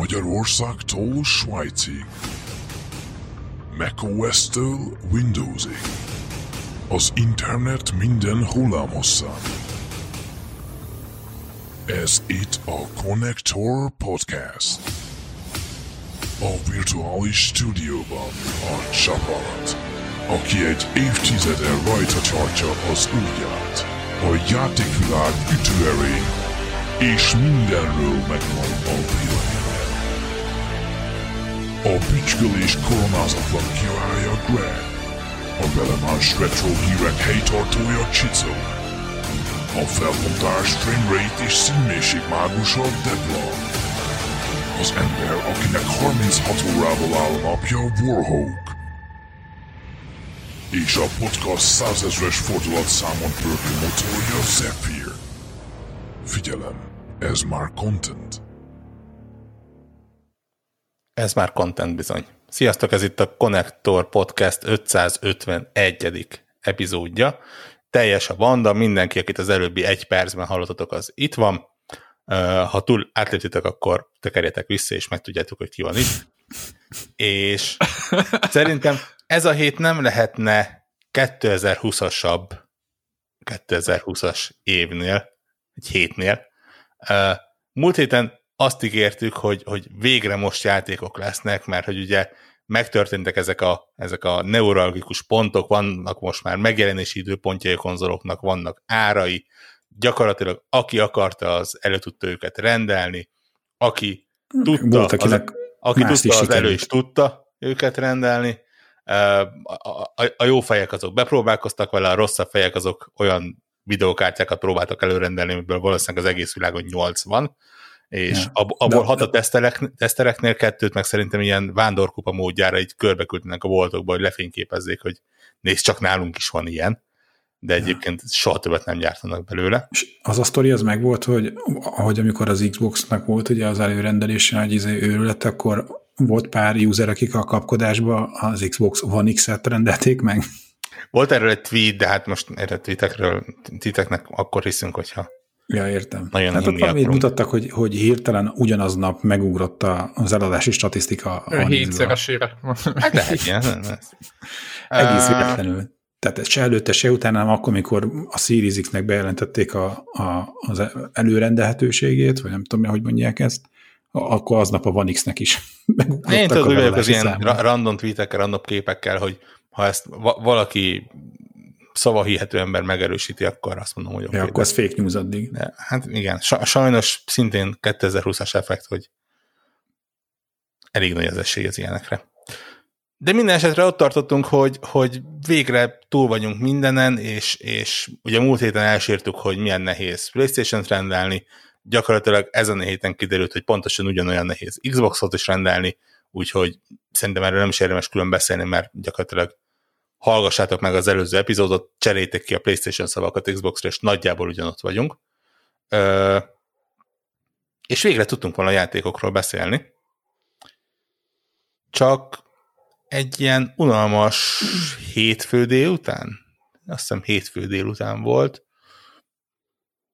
Magyarországtól Svájcig. macOS-től Windowsig. Az internet minden hullámosszán. Ez itt a Connector Podcast. A virtuális stúdióban a csapat, aki egy évtizede rajta tartja az ujját, a játékvilág ütőerén, és mindenről megvan a véleménye. A bütykölés koronázatlan királya Greg, a velemás retro hírek helytartója Csicó, a felbontás framerate és színmélység mágusa Deadlock, az ember, akinek 36 órával áll a napja Warhawk, és a podcast százezres fordulatszámon pörgő motorja Zephyr. Figyelem, ez már content. Ez már content bizony. Sziasztok, ez itt a Connector Podcast 551. epizódja. Teljes a banda, mindenki, akit az előbbi egy percben hallottatok, az itt van. Ha túl átléptétek, akkor tekerjetek vissza, és megtudjátok, hogy ki van itt. És szerintem ez a hét nem lehetne 2020-asabb 2020-as évnél, egy hétnél. Múlt héten azt ígértük, hogy, hogy végre most játékok lesznek, mert hogy ugye megtörténtek ezek a, ezek a neuralgikus pontok, vannak most már megjelenési időpontjai konzoloknak, vannak árai, gyakorlatilag aki akarta, az elő tudta őket rendelni, aki tudta, Volt, az, aki tudta, az elő is tudta őket rendelni, a, a, a jó fejek azok bepróbálkoztak vele, a rosszabb fejek azok olyan videókártyákat próbáltak előrendelni, amiből valószínűleg az egész világon 8 van, és ja. ab, abból hat a teszterek, tesztereknél kettőt, meg szerintem ilyen vándorkupa módjára így körbeküldnek a boltokba, hogy lefényképezzék, hogy nézd, csak nálunk is van ilyen, de egyébként ja. soha többet nem gyártanak belőle. És az a sztori az meg volt, hogy ahogy amikor az Xbox-nak volt ugye az előrendelése, hogy izé őrület, akkor volt pár user, akik a kapkodásba az Xbox One X-et rendelték meg. Volt erről egy tweet, de hát most erre tweetekről titeknek akkor hiszünk, hogyha Ja, értem. Nagyon hát ott valamit mutattak, hogy, hogy hirtelen ugyanaznap megugrott az eladási statisztika. Hétszeresére. Hát lehet, igen. Egész véletlenül. Tehát se előtte, se utána, hanem akkor, amikor a Series X-nek bejelentették a, a, az előrendelhetőségét, vagy nem tudom, hogy mondják ezt, akkor aznap a One X-nek is Én tudom, hogy az ilyen random tweetekkel, random képekkel, hogy ha ezt valaki szavahihető ember megerősíti, akkor azt mondom, hogy oké. Ja, akkor ez fake news addig. De, hát igen, sajnos szintén 2020-as effekt, hogy elég nagy az esély az ilyenekre. De minden esetre ott tartottunk, hogy, hogy végre túl vagyunk mindenen, és, és ugye múlt héten elsírtuk, hogy milyen nehéz Playstation-t rendelni, gyakorlatilag ezen a héten kiderült, hogy pontosan ugyanolyan nehéz Xbox-ot is rendelni, úgyhogy szerintem erről nem is érdemes külön beszélni, mert gyakorlatilag hallgassátok meg az előző epizódot, cseréljétek ki a PlayStation szavakat Xbox-ra, és nagyjából ugyanott vagyunk. Ö, és végre tudtunk volna a játékokról beszélni. Csak egy ilyen unalmas hétfő délután, azt hiszem hétfő délután volt,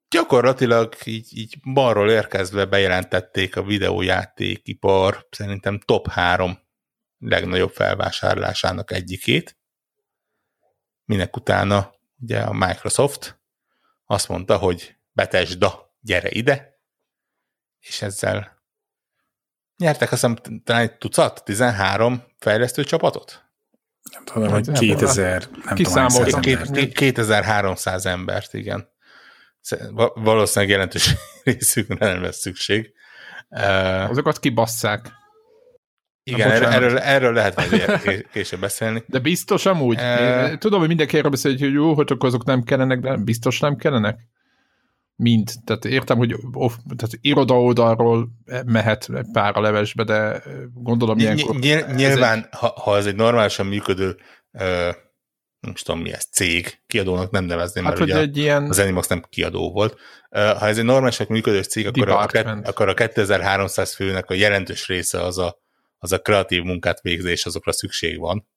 gyakorlatilag így, így balról érkezve bejelentették a videójátékipar szerintem top három legnagyobb felvásárlásának egyikét. Minek utána ugye a Microsoft azt mondta, hogy Betesda, gyere ide, és ezzel nyertek azt hiszem talán egy tucat, 13 fejlesztő csapatot? Nem tudom, hogy 2000, nem tudom, 2300 embert, igen valószínűleg jelentős részükre nem lesz szükség. Azokat kibasszák. Igen, erről, erről, erről lehet majd később beszélni. De biztos amúgy. Uh, tudom, hogy mindenki erről beszél, hogy jó, hogy azok nem kellenek, de biztos nem kellenek. Mind. Tehát értem, hogy off, tehát iroda oldalról mehet pár a levesbe, de gondolom ilyenkor... Nyilván, egy... ha, ha ez egy normálisan működő uh, nem tudom mi ez, cég, kiadónak nem nevezném, hát, mert ugye egy ilyen... az Animax nem kiadó volt. Ha ez egy normálisan működő cég, akkor a, akkor a 2300 főnek a jelentős része az a, az a kreatív munkát végzés, azokra szükség van.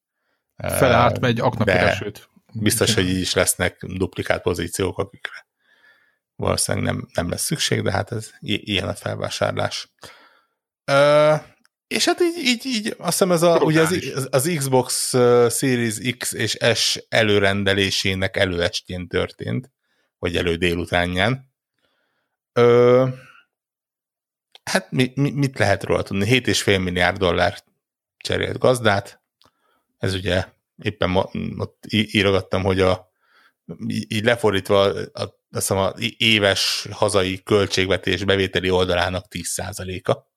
Fele átmegy aknakeresőt. Biztos, hogy így is lesznek duplikált pozíciók, akikre valószínűleg nem, nem lesz szükség, de hát ez ilyen a felvásárlás. Ö, és hát így, így, így azt hiszem ez a, ugye az, az Xbox Series X és S előrendelésének előestjén történt, vagy elő délutánján. Ö, hát mi, mi, mit lehet róla tudni? 7,5 milliárd dollár cserélt gazdát. Ez ugye éppen ott írogattam, hogy a így lefordítva a, azt a éves hazai költségvetés bevételi oldalának 10%-a.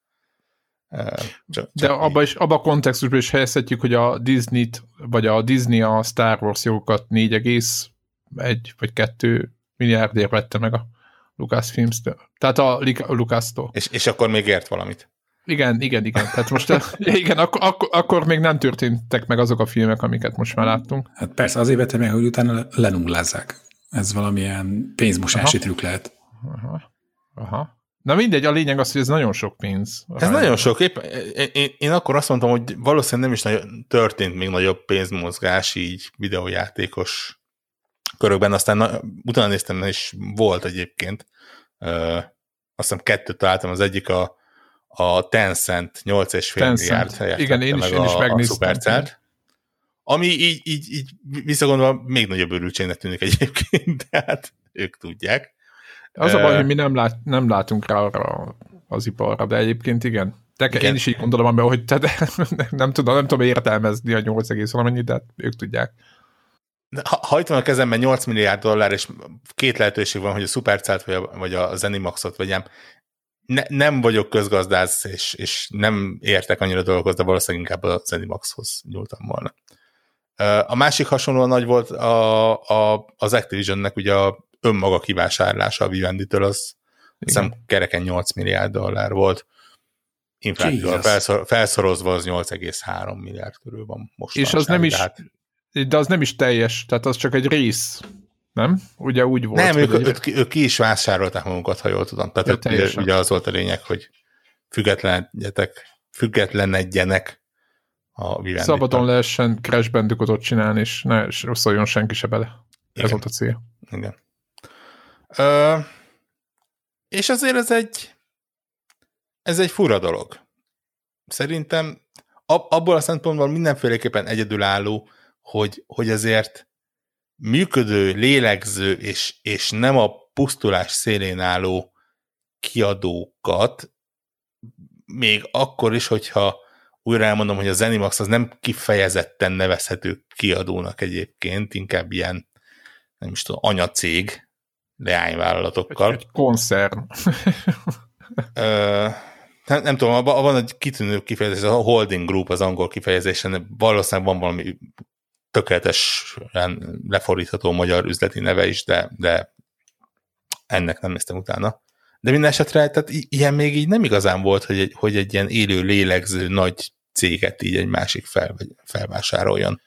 Csak, De csak abba, is, abba a kontextusban is helyezhetjük, hogy a Disney-t, vagy a Disney a Star Wars jogokat 4,1 vagy 2 milliárdért vette meg a Lucasfilms-től. Tehát a Lucas-tól. És, és akkor még ért valamit. Igen, igen, igen. Tehát most igen, akkor, akkor, akkor még nem történtek meg azok a filmek, amiket most már láttunk. Hát persze azért vettem meg, hogy utána lenullázzák. Ez valamilyen pénzmosási trükk lehet. Aha. Aha. Na mindegy, a lényeg az, hogy ez nagyon sok pénz. Ez nagyon sok. Épp, én, én, én akkor azt mondtam, hogy valószínűleg nem is nagyon, történt még nagyobb pénzmozgás így videójátékos körökben, aztán na, utána néztem, és volt egyébként. Ö, azt hiszem kettőt találtam, az egyik a a Tencent 8,5 milliárd helyett Igen, én is, én is megnéztem. A ami így, így, így visszagondolva még nagyobb örültségnek tűnik egyébként, tehát ők tudják. Az a baj, hogy mi nem, lát, nem látunk rá arra az iparra, de egyébként igen. De igen. én is így gondolom, hogy te, de, nem, tudom, nem tudom értelmezni a 8, valamennyit, de hát ők tudják. Ha, ha itt van a kezemben 8 milliárd dollár, és két lehetőség van, hogy a Supercelt vagy a, vagy a Zenimaxot vegyem, ne, nem vagyok közgazdász, és, és nem értek annyira dolgokhoz, de valószínűleg inkább a Zenimaxhoz nyúltam volna. A másik hasonlóan nagy volt a, a, az Activisionnek ugye a önmaga kivásárlása a Vivendi-től, az hiszem kereken 8 milliárd dollár volt. Inflációval felszor, felszorozva az 8,3 milliárd körül van most. És az nem is, hát... de az nem is teljes, tehát az csak egy rész nem? Ugye úgy volt. Nem, ők, ők, ők ki is vásárolták magukat, ha jól tudom. Tehát ők, ugye, ugye az volt a lényeg, hogy függetlenedjetek, függetlenedjenek a vivendi Szabadon lehessen Crash Bandicootot csinálni, és ne szóljon senki se bele. Igen. Ez volt a cél. Igen. Ö, és azért ez egy ez egy fura dolog. Szerintem ab, abból a szempontból mindenféleképpen egyedülálló, hogy, hogy azért működő, lélegző és, és nem a pusztulás szélén álló kiadókat, még akkor is, hogyha újra elmondom, hogy a Zenimax az nem kifejezetten nevezhető kiadónak egyébként, inkább ilyen, nem is tudom, anyacég leányvállalatokkal. Egy, egy koncern. Ö, nem, nem tudom, van egy kitűnő kifejezés, a holding group az angol kifejezésen, valószínűleg van valami tökéletesen lefordítható magyar üzleti neve is, de, de ennek nem néztem utána. De minden esetre, tehát ilyen még így nem igazán volt, hogy egy, hogy egy ilyen élő, lélegző nagy céget így egy másik fel, felvásároljon.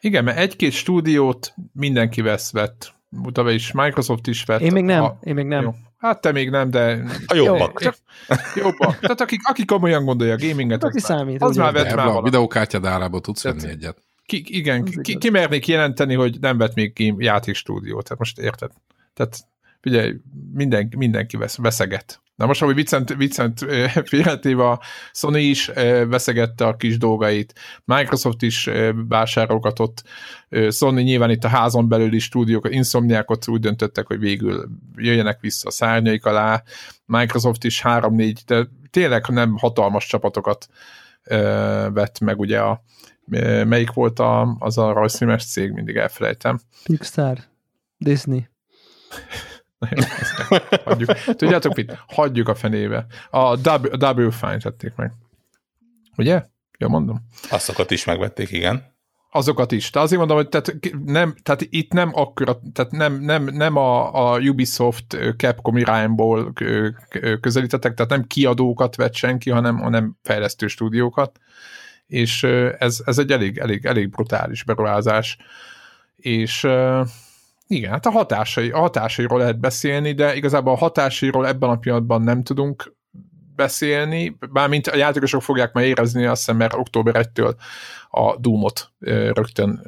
Igen, mert egy-két stúdiót mindenki vesz vett. Utána is Microsoft is vett. Én még nem, a, én még nem. Jó. Hát te még nem, de... A jobbak. Jó, jobbak. Tehát akik, akik komolyan gondolja a gaminget, aki az, számít, az már vett már A videókártyad árába tudsz venni egyet. Ki, igen, ki, ki mernék jelenteni, hogy nem vett még ki játékstúdiót, tehát most érted? Tehát ugye minden, mindenki vesz, veszeget. Na most, ahogy Vincent, Vincent félretéve a Sony is veszegette a kis dolgait, Microsoft is vásárolgatott, Sony nyilván itt a házon belüli stúdiók, Insomniákot úgy döntöttek, hogy végül jöjjenek vissza a szárnyaik alá, Microsoft is három-négy, de tényleg nem hatalmas csapatokat vett meg ugye a, melyik volt a, az a rajzfilmes cég, mindig elfelejtem. Pixar, Disney. hagyjuk. Tudjátok mit? Hagyjuk a fenébe. A Double Fine tették meg. Ugye? Jó mondom. Azokat is megvették, igen. Azokat is. Tehát azért mondom, hogy tehát, nem, tehát itt nem akkora, tehát nem, nem, nem a, a Ubisoft Capcom irányból közelítettek, tehát nem kiadókat vett senki, hanem, hanem fejlesztő stúdiókat és ez, ez egy elég, elég, elég brutális beruházás, és igen, hát a, hatásai, a hatásairól lehet beszélni, de igazából a hatásairól ebben a pillanatban nem tudunk beszélni, bármint a játékosok fogják már érezni, azt hiszem, mert október 1-től a Doom-ot rögtön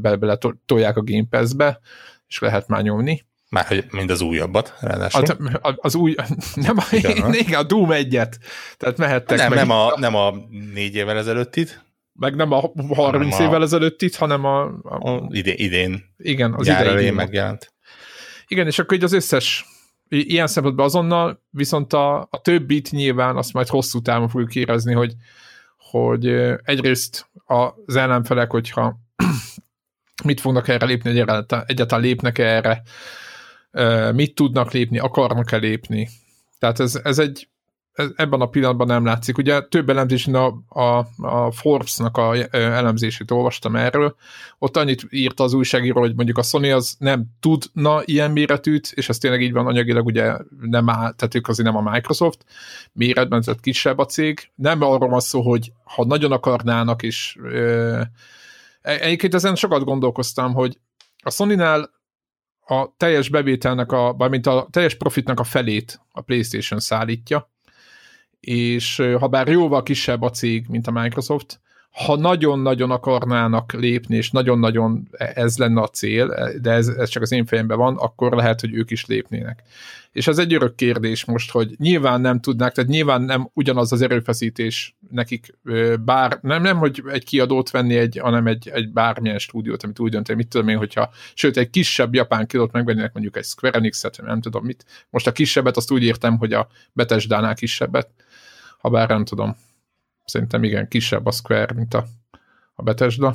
bele, tolják a Game Pass-be, és lehet már nyomni. Már hogy mind az újabbat, ráadásul. Az, az új, nem a, igen, igen, a Doom egyet. Tehát mehettek nem, meg. Nem a, nem a négy évvel ezelőttit. Meg nem a 30 nem évvel ezelőttit, hanem a... a, a idén, idén. Igen, az idén megjelent. Igen, és akkor így az összes ilyen szempontból azonnal, viszont a, a többit nyilván azt majd hosszú távon fogjuk érezni, hogy, hogy egyrészt az ellenfelek, hogyha mit fognak erre lépni, hogy egyáltalán lépnek erre, mit tudnak lépni, akarnak-e lépni. Tehát ez, ez egy, ez, ebben a pillanatban nem látszik. Ugye több elemzésen a, a, a Forbes-nak a elemzését olvastam erről, ott annyit írt az újságíró, hogy mondjuk a Sony az nem tudna ilyen méretűt, és ez tényleg így van anyagilag, ugye nem áll, tehát ők azért nem a Microsoft méretben, tehát kisebb a cég. Nem arról van szó, hogy ha nagyon akarnának, és ö, egyébként ezen sokat gondolkoztam, hogy a Sony-nál a teljes bevételnek, a, mint a teljes profitnak a felét a PlayStation szállítja, és ha bár jóval kisebb a cég, mint a Microsoft, ha nagyon-nagyon akarnának lépni, és nagyon-nagyon ez lenne a cél, de ez, ez csak az én fejemben van, akkor lehet, hogy ők is lépnének. És ez egy örök kérdés most, hogy nyilván nem tudnák, tehát nyilván nem ugyanaz az erőfeszítés nekik, bár nem, nem hogy egy kiadót venni, egy, hanem egy, egy bármilyen stúdiót, amit úgy dönteni, mit tudom én, hogyha, sőt, egy kisebb japán kiadót megvennének, mondjuk egy Square Enix-et, nem tudom mit. Most a kisebbet, azt úgy értem, hogy a Betesdánál kisebbet, ha bár nem tudom. Szerintem igen, kisebb a Square, mint a, a Bethesda.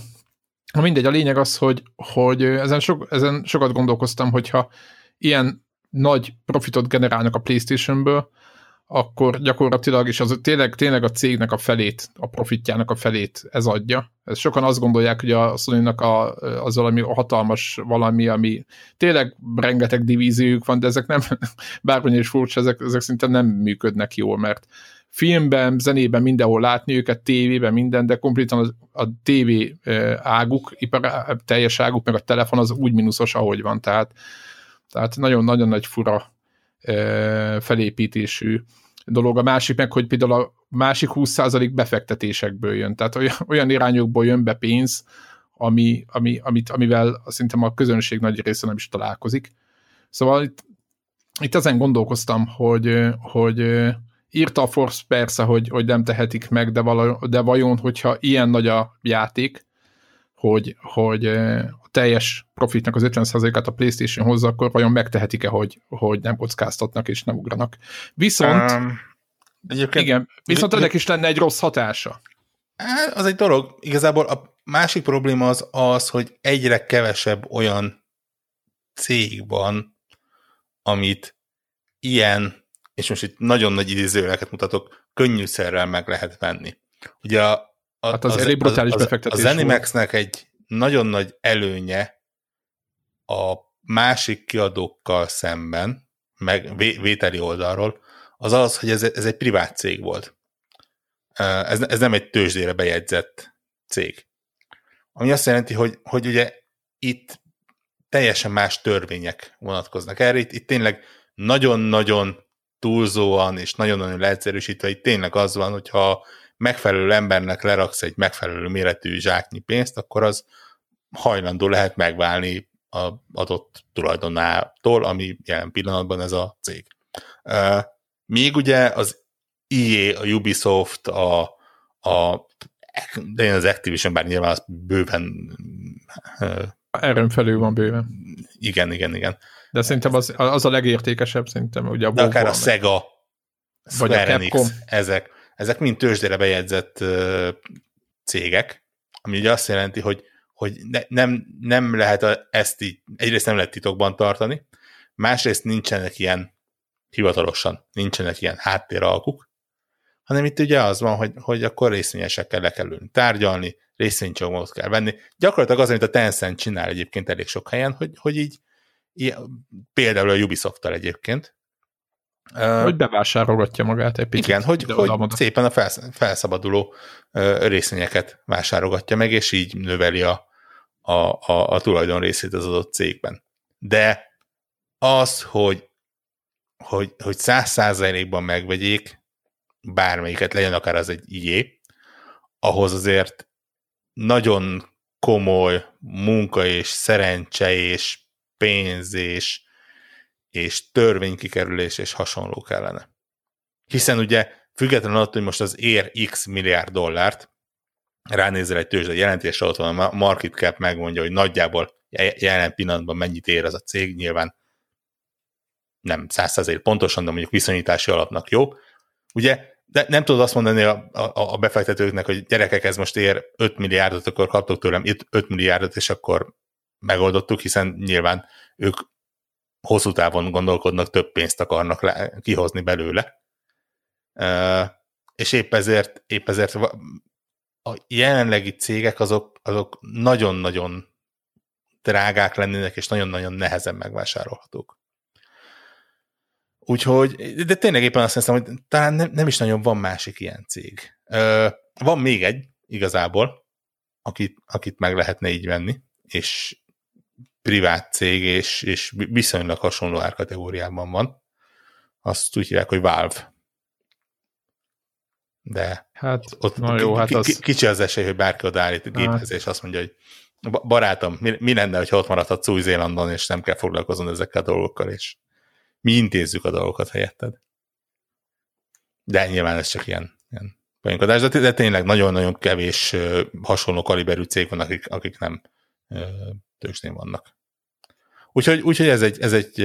Na mindegy, a lényeg az, hogy, hogy ezen, so, ezen sokat gondolkoztam, hogyha ilyen nagy profitot generálnak a Playstation-ből, akkor gyakorlatilag, és az tényleg, tényleg a cégnek a felét, a profitjának a felét ez adja. Ez sokan azt gondolják, hogy a sony a, az valami hatalmas valami, ami tényleg rengeteg divíziójuk van, de ezek nem, bármilyen is furcsa, ezek, ezek szinte nem működnek jól, mert filmben, zenében mindenhol látni őket, tévében, minden, de kompletan a, a tévé águk, ipar, teljes águk, meg a telefon az úgy mínuszos, ahogy van, tehát, tehát nagyon-nagyon nagy fura felépítésű dolog. A másik meg, hogy például a másik 20% befektetésekből jön, tehát olyan, olyan irányokból jön be pénz, ami, ami, amit, amivel szerintem a közönség nagy része nem is találkozik. Szóval itt, itt ezen gondolkoztam, hogy, hogy írta a Force persze, hogy, hogy nem tehetik meg, de, vala, de vajon, hogyha ilyen nagy a játék, hogy, hogy a teljes profitnak az 50%-át a PlayStation hozza, akkor vajon megtehetik-e, hogy, hogy nem kockáztatnak és nem ugranak. Viszont, um, egyébként, igen, viszont ennek is lenne egy rossz hatása. Az egy dolog. Igazából a másik probléma az az, hogy egyre kevesebb olyan cég van, amit ilyen és most itt nagyon nagy idézőjeleket mutatok, könnyűszerrel meg lehet venni. Ugye a, a, hát az, az elég brutális az, befektetés Az Zenimaxnek egy nagyon nagy előnye a másik kiadókkal szemben, meg vételi oldalról, az az, hogy ez, ez egy privát cég volt. Ez, ez nem egy tőzsdére bejegyzett cég. Ami azt jelenti, hogy, hogy ugye itt teljesen más törvények vonatkoznak erre. Itt, itt tényleg nagyon-nagyon túlzóan és nagyon-nagyon leegyszerűsítve, hogy tényleg az van, hogyha megfelelő embernek leraksz egy megfelelő méretű zsáknyi pénzt, akkor az hajlandó lehet megválni a adott tulajdonától, ami jelen pillanatban ez a cég. Még ugye az EA, a Ubisoft, a, a de az Activision, bár nyilván az bőven Erőn felül van bőven. Igen, igen, igen. De szerintem az, az a legértékesebb, szerintem ugye a De akár a Sega, vagy a Capcom. ezek, ezek mind tőzsdére bejegyzett cégek, ami ugye azt jelenti, hogy, hogy ne, nem, nem lehet ezt így, egyrészt nem lehet titokban tartani, másrészt nincsenek ilyen hivatalosan, nincsenek ilyen háttéralkuk, hanem itt ugye az van, hogy, hogy akkor részvényesekkel le kell ülni, tárgyalni, részvénycsomót kell venni. Gyakorlatilag az, amit a Tencent csinál egyébként elég sok helyen, hogy, hogy így ilyen, például a ubisoft egyébként. Hogy bevásárolgatja magát egy picit. Igen, hogy, hogy szépen a felszabaduló részvényeket vásárolgatja meg, és így növeli a, a, a, a tulajdon részét az adott cégben. De az, hogy hogy, hogy száz százalékban megvegyék bármelyiket, legyen akár az egy IE, ahhoz azért nagyon komoly munka és szerencse és pénz és, és törvénykikerülés és hasonló kellene. Hiszen ugye függetlenül attól, hogy most az ér x milliárd dollárt, ránézel egy tőzsde jelentésre, ott van a market cap megmondja, hogy nagyjából jelen pillanatban mennyit ér az a cég, nyilván nem százszerzék pontosan, de mondjuk viszonyítási alapnak jó. Ugye, de nem tudod azt mondani a, a, a befektetőknek, hogy gyerekek, ez most ér 5 milliárdot, akkor kaptok tőlem 5 milliárdot, és akkor megoldottuk, hiszen nyilván ők hosszú távon gondolkodnak, több pénzt akarnak le, kihozni belőle. És épp ezért, épp ezért a jelenlegi cégek azok, azok nagyon-nagyon drágák lennének, és nagyon-nagyon nehezen megvásárolhatók. Úgyhogy, de tényleg éppen azt hiszem, hogy talán nem, nem is nagyon van másik ilyen cég. Van még egy, igazából, akit, akit meg lehetne így venni, és privát cég, és, és viszonylag hasonló árkategóriában van. Azt úgy hívják, hogy Valve. De hát, ott na jó, hát az... kicsi az esély, hogy bárki odaállít a géphez, és azt mondja, hogy barátom, mi, mi lenne, ha ott maradhatsz Új-Zélandon, és nem kell foglalkozni ezekkel a dolgokkal, és mi intézzük a dolgokat helyetted. De nyilván ez csak ilyen, ilyen poénkodás, de, de tényleg nagyon-nagyon kevés hasonló kaliberű cég van, akik, akik nem tőzsdén vannak. Úgyhogy, úgyhogy ez, egy, ez, egy,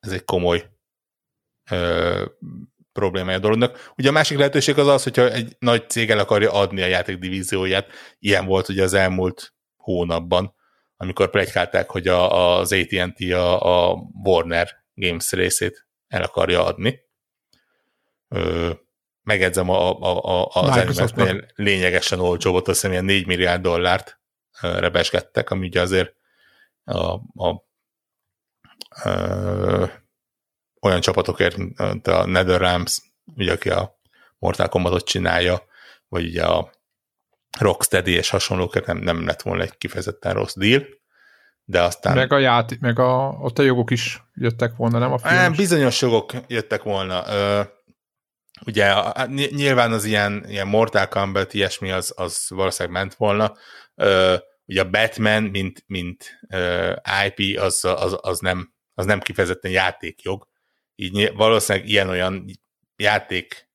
ez egy komoly uh, problémája a dolognak. Ugye a másik lehetőség az az, hogyha egy nagy cég el akarja adni a játék divízióját, ilyen volt ugye az elmúlt hónapban, amikor plegykálták, hogy a, az AT&T a, a Warner Games részét el akarja adni. Ö, megedzem a, a, a, az animatnél lényegesen olcsó volt, azt hiszem ilyen 4 milliárd dollárt rebesgettek, ami ugye azért a, a, a, olyan csapatokért, mint a NetherRealms, ugye aki a Mortal Kombatot csinálja, vagy ugye a Rocksteady és hasonlók, nem, nem lett volna egy kifejezetten rossz deal, de aztán... Meg a játék, meg a, ott a jogok is jöttek volna, nem a film Nem, bizonyos jogok jöttek volna. Ö, ugye a, nyilván az ilyen, ilyen Mortal Kombat, ilyesmi az, az valószínűleg ment volna. Ugye a Batman, mint, mint IP, az, az, az, nem, az nem kifejezetten játékjog. Így valószínűleg ilyen-olyan játék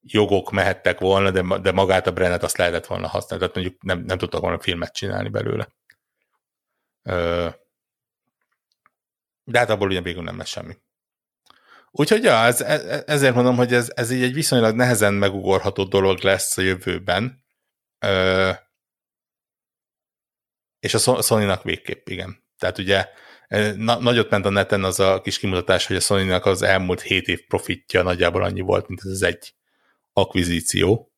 jogok mehettek volna, de, de magát a brandet azt lehetett volna használni, tehát mondjuk nem, nem tudtak volna filmet csinálni belőle. De hát abból ugye végül nem lesz semmi. Úgyhogy ja, ez, e, ezért mondom, hogy ez, ez így egy viszonylag nehezen megugorható dolog lesz a jövőben. És a Sony-nak végképp, igen. Tehát ugye na, nagyot ment a neten az a kis kimutatás, hogy a sony az elmúlt 7 év profitja nagyjából annyi volt, mint ez az egy akvizíció,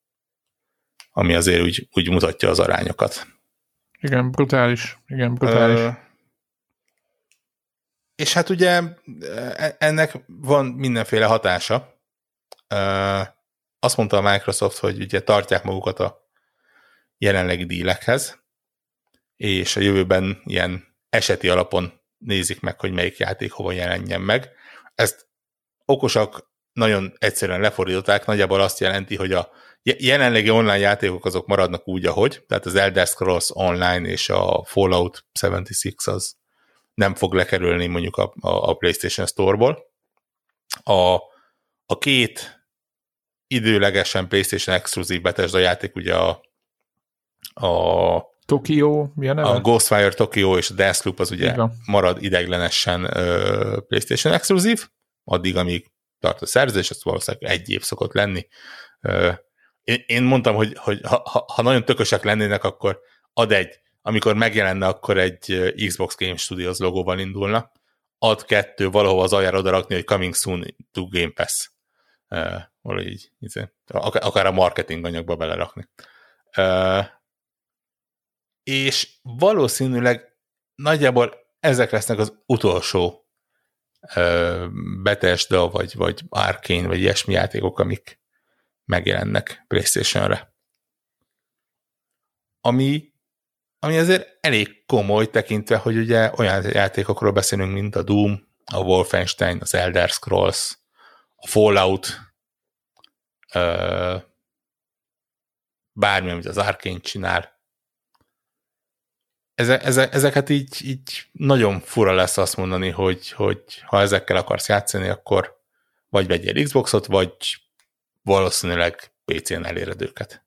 ami azért úgy, úgy mutatja az arányokat. Igen, brutális. Igen, brutális. Ö, és hát ugye e, ennek van mindenféle hatása. Ö, azt mondta a Microsoft, hogy ugye tartják magukat a jelenlegi dílekhez, és a jövőben ilyen eseti alapon nézik meg, hogy melyik játék hova jelenjen meg. Ezt okosak nagyon egyszerűen lefordították, nagyjából azt jelenti, hogy a jelenlegi online játékok azok maradnak úgy, ahogy, tehát az Elder Scrolls Online és a Fallout 76 az nem fog lekerülni mondjuk a, a, a PlayStation Store-ból. A, a két időlegesen PlayStation exkluzív Bethesda játék, ugye a, a Tokyo, mi a neve? A Ghostwire Tokyo és a Deathloop az ugye marad ideglenesen uh, PlayStation exkluzív, addig, amíg tart a szerzés, ez valószínűleg egy év szokott lenni. Én, én mondtam, hogy, hogy ha, ha nagyon tökösek lennének, akkor ad egy, amikor megjelenne, akkor egy Xbox Game Studios logóval indulna, ad kettő, valahol az aljára oda rakni, hogy coming soon to Game Pass. Uh, valahogy így, így, akár a marketing anyagba belerakni. Uh, és valószínűleg nagyjából ezek lesznek az utolsó Bethesda, vagy, vagy Arkane, vagy ilyesmi játékok, amik megjelennek PlayStation-re. Ami, ami azért elég komoly tekintve, hogy ugye olyan játékokról beszélünk, mint a Doom, a Wolfenstein, az Elder Scrolls, a Fallout, bármi, amit az Arkane csinál. Eze, eze, ezeket így, így nagyon fura lesz azt mondani, hogy, hogy ha ezekkel akarsz játszani, akkor vagy vegyél Xboxot, vagy valószínűleg PC-n eléred őket.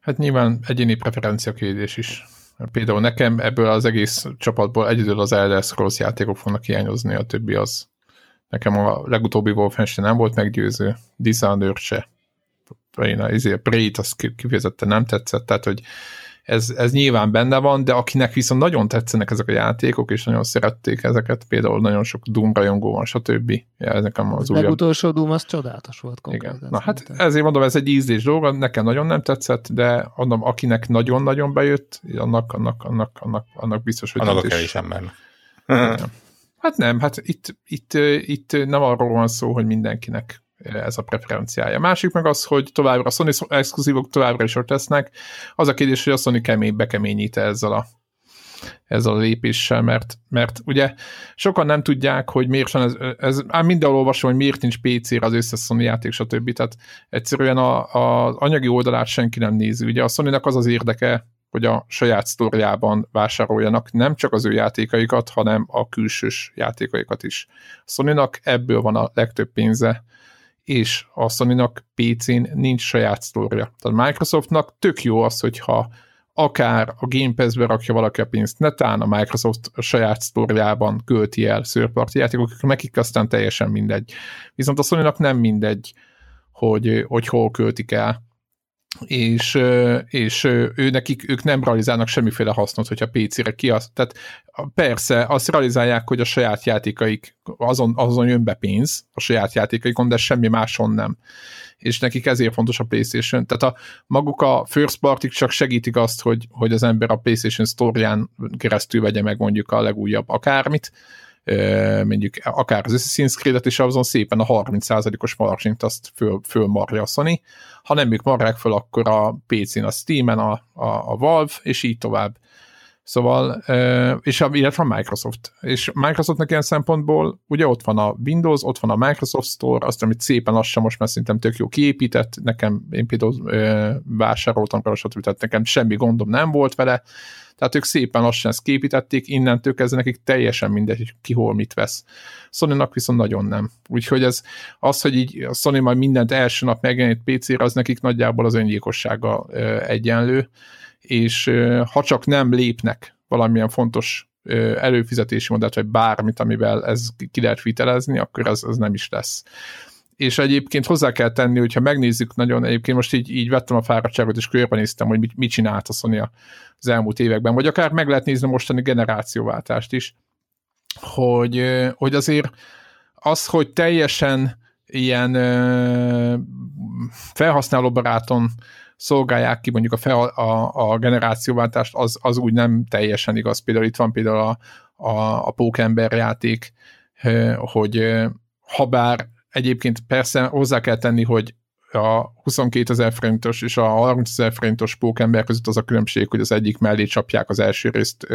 Hát nyilván egyéni preferencia kérdés is. Például nekem ebből az egész csapatból egyedül az Elder Scrolls játékok fognak hiányozni, a többi az nekem a legutóbbi Wolfenstein nem volt meggyőző, Dishonored se. Én a, a Prey-t azt kifejezetten nem tetszett, tehát hogy ez, ez nyilván benne van, de akinek viszont nagyon tetszenek ezek a játékok, és nagyon szerették ezeket, például nagyon sok Doom rajongó van, stb. Ja, ezek az újabb... legutolsó Doom az csodálatos volt konkrétan. Igen. Na hát ezért mondom, ez egy ízlés dolga, nekem nagyon nem tetszett, de mondom, akinek nagyon-nagyon bejött, annak, annak, annak, annak, annak biztos, hogy annak a kevés embernek. Hát nem, hát itt, itt, itt nem arról van szó, hogy mindenkinek ez a preferenciája. Másik meg az, hogy továbbra a Sony exkluzívok továbbra is ott lesznek. Az a kérdés, hogy a Sony kemény, bekeményít ezzel a ezzel a lépéssel, mert, mert ugye sokan nem tudják, hogy miért van ez, ez ám mindenhol olvasom, hogy miért nincs PC-re az összes Sony játék, stb. Tehát egyszerűen az anyagi oldalát senki nem nézi. Ugye a sony az az érdeke, hogy a saját sztoriában vásároljanak nem csak az ő játékaikat, hanem a külsős játékaikat is. A sony ebből van a legtöbb pénze, és a Sony-nak PC-n nincs saját sztorja. Tehát Microsoftnak tök jó az, hogyha akár a Game Pass-be rakja valaki a pénzt, netán a Microsoft a saját sztorjában költi el szőrparti játékok, nekik aztán teljesen mindegy. Viszont a sony nem mindegy, hogy, hogy hol költik el és, és ő nekik, ők nem realizálnak semmiféle hasznot, hogyha PC-re kiasz. Tehát persze, azt realizálják, hogy a saját játékaik, azon, azon jön be pénz a saját játékaikon, de semmi máson nem. És nekik ezért fontos a PlayStation. Tehát a, maguk a first party csak segítik azt, hogy, hogy az ember a PlayStation Store-ján keresztül vegye meg mondjuk a legújabb akármit, mondjuk akár az Assassin's Creed-et, és azon szépen a 30%-os margint azt föl, fölmarja a Sony. Ha nem ők marják föl, akkor a PC-n, a Steam-en, a, a, a Valve, és így tovább. Szóval, és a, illetve a Microsoft. És Microsoftnak ilyen szempontból ugye ott van a Windows, ott van a Microsoft Store, azt, amit szépen lassan most már szerintem tök jó kiépített, nekem én például vásároltam rá, tehát nekem semmi gondom nem volt vele, tehát ők szépen lassan ezt képítették, innentől kezdve nekik teljesen mindegy, hogy ki hol mit vesz. sony viszont nagyon nem. Úgyhogy ez az, hogy így a Sony majd mindent első nap megjelenít PC-re, az nekik nagyjából az öngyilkossága egyenlő, és ha csak nem lépnek valamilyen fontos előfizetési modellt, vagy bármit, amivel ez ki lehet vitelezni, akkor az, az nem is lesz. És egyébként hozzá kell tenni, hogyha megnézzük nagyon, egyébként most így, így vettem a fáradtságot, és körbenéztem, hogy mit, mit csinált a Sony az elmúlt években, vagy akár meg lehet nézni mostani generációváltást is, hogy, hogy azért az, hogy teljesen ilyen felhasználóbaráton szolgálják ki mondjuk a, fel, a, a generációváltást, az, az úgy nem teljesen igaz. Például itt van például a, a, a Pókember játék, hogy ha bár Egyébként persze hozzá kell tenni, hogy a 22 ezer forintos és a 30 ezer forintos pókember között az a különbség, hogy az egyik mellé csapják az első részt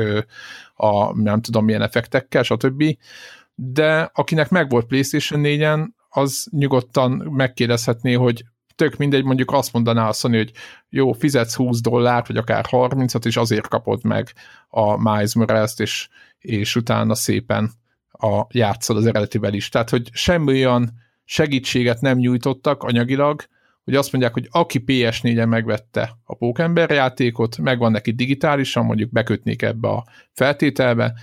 a nem tudom milyen effektekkel, stb. De akinek megvolt PlayStation 4-en, az nyugodtan megkérdezhetné, hogy tök mindegy, mondjuk azt mondaná a Sony, hogy jó, fizetsz 20 dollárt, vagy akár 30-at, és azért kapod meg a Miles Morales-t, és, és utána szépen a játszol az eredetivel is. Tehát, hogy semmi olyan segítséget nem nyújtottak anyagilag, hogy azt mondják, hogy aki PS4-en megvette a Pókember játékot, megvan neki digitálisan, mondjuk bekötnék ebbe a feltételbe,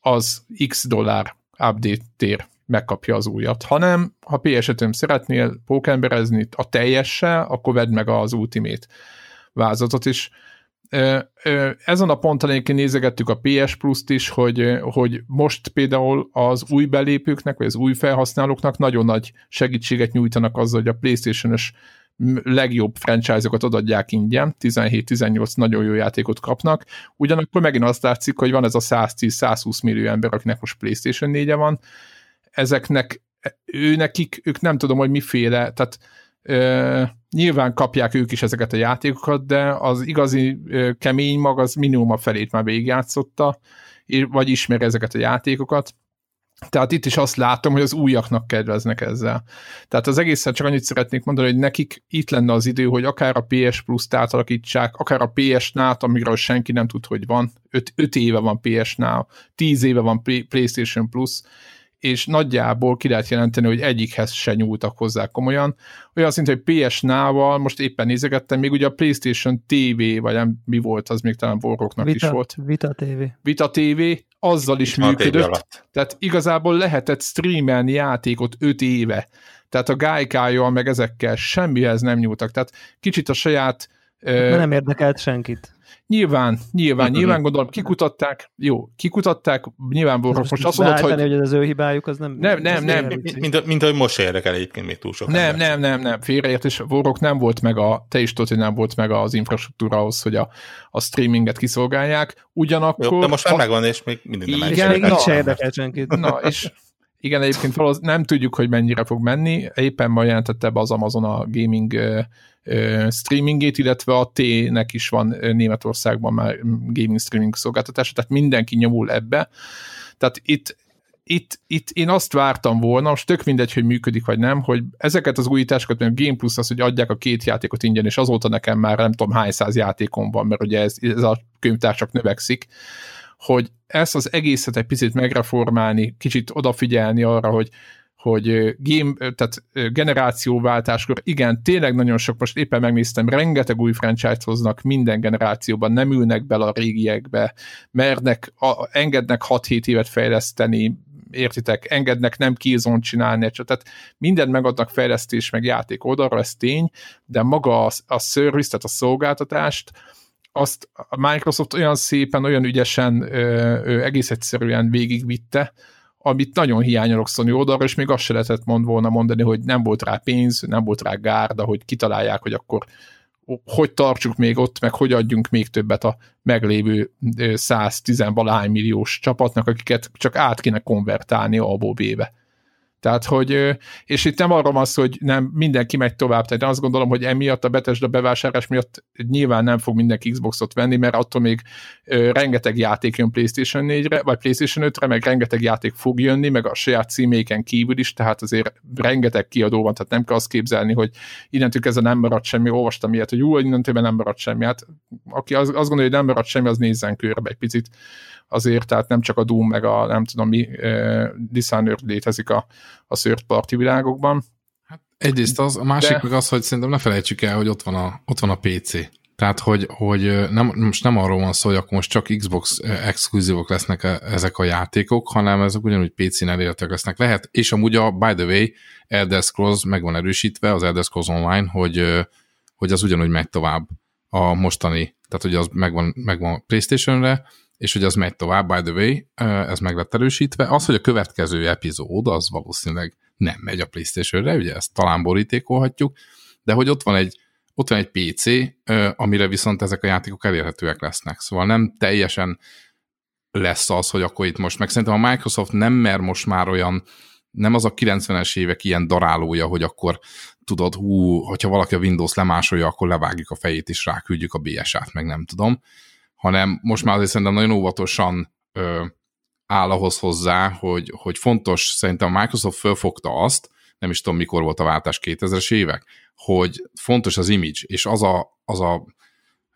az x dollár update tér megkapja az újat. Hanem, ha PS5-ön szeretnél pókemberezni a teljessel, akkor vedd meg az Ultimate vázatot is. Ezen a ponton egyébként nézegettük a PS Plus-t is, hogy, hogy most például az új belépőknek, vagy az új felhasználóknak nagyon nagy segítséget nyújtanak azzal, hogy a PlayStation-ös legjobb franchise-okat adják ingyen, 17-18 nagyon jó játékot kapnak, ugyanakkor megint azt látszik, hogy van ez a 110-120 millió ember, akinek most PlayStation 4 -e van, ezeknek, ő nekik, ők nem tudom, hogy miféle, tehát nyilván kapják ők is ezeket a játékokat, de az igazi kemény mag az minimum a felét már végigjátszotta, vagy ismeri ezeket a játékokat, Tehát itt is azt látom, hogy az újaknak kedveznek ezzel. Tehát az egészen csak annyit szeretnék mondani, hogy nekik itt lenne az idő, hogy akár a PS Plus-t átalakítsák, akár a PS Now-t, amiről senki nem tud, hogy van. 5 éve van PS Now, 10 éve van PlayStation Plus, és nagyjából ki lehet jelenteni, hogy egyikhez se nyúltak hozzá komolyan. Olyan szint, hogy PS Now-val, most éppen nézegettem, még ugye a PlayStation TV, vagy nem mi volt, az még talán Borroknak is volt. Vita TV. Vita TV, azzal is működött. Tehát igazából lehetett streamelni játékot 5 éve. Tehát a gájkájól, meg ezekkel semmihez nem nyúltak. Tehát kicsit a saját... De nem érdekelt senkit. Nyilván, nyilván, nyilván gondolom, kikutatták, jó, kikutatták, nyilván most, most azt mondod, hogy... hogy ez az ő hibájuk, az nem... Nem, nem, nem. Mint, mint, mint, ahogy most érdekel egyébként még túl sok. Nem, ember. nem, nem, nem, félreértés, Vorok nem volt meg a, te is tudod, hogy nem volt meg az infrastruktúra ahhoz, hogy a, a streaminget kiszolgálják, ugyanakkor... Jó, de most már a... megvan, és még mindig nem Igen, még így se érdekel senkit. Na, és igen, egyébként valósz, nem tudjuk, hogy mennyire fog menni. Éppen ma jelentette be az Amazon a gaming streamingét, illetve a T-nek is van Németországban már gaming streaming szolgáltatása, tehát mindenki nyomul ebbe. Tehát itt itt, itt én azt vártam volna, most tök mindegy, hogy működik vagy nem, hogy ezeket az újításokat, mert a Game Plus az, hogy adják a két játékot ingyen, és azóta nekem már nem tudom hány száz játékom van, mert ugye ez, ez a könyvtár csak növekszik, hogy ezt az egészet egy picit megreformálni, kicsit odafigyelni arra, hogy hogy game, tehát generációváltáskor, igen, tényleg nagyon sok, most éppen megnéztem, rengeteg új franchise hoznak minden generációban, nem ülnek bele a régiekbe, mernek, a, engednek 6-7 évet fejleszteni, értitek, engednek nem kézon csinálni, tehát mindent megadnak fejlesztés, meg játék oldalra, ez tény, de maga a, a service, tehát a szolgáltatást, azt a Microsoft olyan szépen, olyan ügyesen, ö, ö, egész egyszerűen végigvitte, amit nagyon hiányolok Sony oldalra, és még azt se lehetett mond volna mondani, hogy nem volt rá pénz, nem volt rá gárda, hogy kitalálják, hogy akkor hogy tartsuk még ott, meg hogy adjunk még többet a meglévő 110 valahány milliós csapatnak, akiket csak át kéne konvertálni A-ból B-be. Tehát, hogy, és itt nem arról van szó, hogy nem mindenki megy tovább, tehát azt gondolom, hogy emiatt a Bethesda bevásárlás miatt nyilván nem fog mindenki Xboxot venni, mert attól még rengeteg játék jön PlayStation 4-re, vagy PlayStation 5-re, meg rengeteg játék fog jönni, meg a saját címéken kívül is, tehát azért rengeteg kiadó van, tehát nem kell azt képzelni, hogy innentől ez nem marad semmi, olvastam ilyet, hogy jó, innentől nem marad semmi. Hát aki az, azt gondolja, hogy nem marad semmi, az nézzen körbe egy picit. Azért, tehát nem csak a Doom, meg a nem tudom mi uh, létezik a, a third party világokban. Hát egyrészt az, a másik De... meg az, hogy szerintem ne felejtsük el, hogy ott van a, ott van a PC. Tehát, hogy, hogy nem, most nem arról van szó, hogy akkor most csak Xbox exkluzívok lesznek ezek a játékok, hanem ezek ugyanúgy PC-n elérhetőek lesznek. Lehet, és amúgy a, by the way, Elder Scrolls meg van erősítve, az Elder Scrolls Online, hogy, hogy az ugyanúgy megy tovább a mostani, tehát hogy az megvan, megvan PlayStation-re, és hogy az megy tovább, by the way, ez meg lett erősítve. Az, hogy a következő epizód, az valószínűleg nem megy a Playstation-re, ugye ezt talán borítékolhatjuk, de hogy ott van egy, ott van egy PC, amire viszont ezek a játékok elérhetőek lesznek. Szóval nem teljesen lesz az, hogy akkor itt most, meg szerintem a Microsoft nem mer most már olyan, nem az a 90-es évek ilyen darálója, hogy akkor tudod, hú, hogyha valaki a Windows lemásolja, akkor levágjuk a fejét és ráküldjük a BS-át, meg nem tudom hanem most már azért szerintem nagyon óvatosan ö, áll ahhoz hozzá, hogy, hogy fontos, szerintem a Microsoft fölfogta azt, nem is tudom mikor volt a váltás 2000-es évek, hogy fontos az image, és az a, az a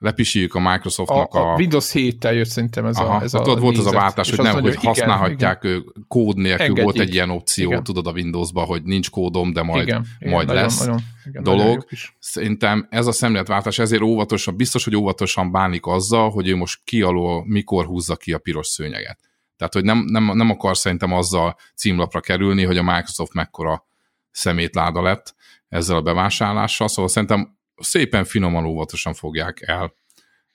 lepisiljük a Microsoftnak a... A, a Windows 7-tel jött szerintem ez Aha, a ez hát a volt az a váltás, hogy nem, hogy igen, használhatják igen. kód nélkül, Engedjék. volt egy ilyen opció, igen. tudod a Windowsban, hogy nincs kódom, de majd, igen, igen, majd nagyon, lesz nagyon, igen, dolog. Szerintem ez a szemléletváltás ezért óvatosan, biztos, hogy óvatosan bánik azzal, hogy ő most ki alól, mikor húzza ki a piros szőnyeget. Tehát, hogy nem, nem, nem akar szerintem azzal címlapra kerülni, hogy a Microsoft mekkora szemétláda lett ezzel a bevásárlással, szóval szerintem szépen finoman óvatosan fogják el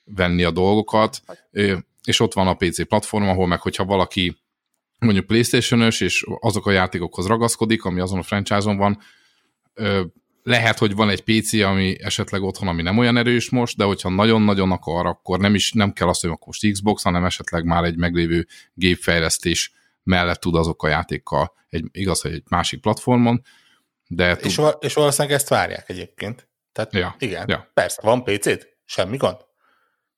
venni a dolgokat, és ott van a PC platform, ahol meg, hogyha valaki mondjuk Playstation-ös, és azok a játékokhoz ragaszkodik, ami azon a franchise-on van, lehet, hogy van egy PC, ami esetleg otthon, ami nem olyan erős most, de hogyha nagyon-nagyon akar, akkor nem is nem kell azt, hogy akkor most Xbox, hanem esetleg már egy meglévő gépfejlesztés mellett tud azok a játékkal, egy, igaz, hogy egy másik platformon, de... És, tud... és valószínűleg ezt várják egyébként. Tehát ja, igen, ja. persze, van PC-t, semmi gond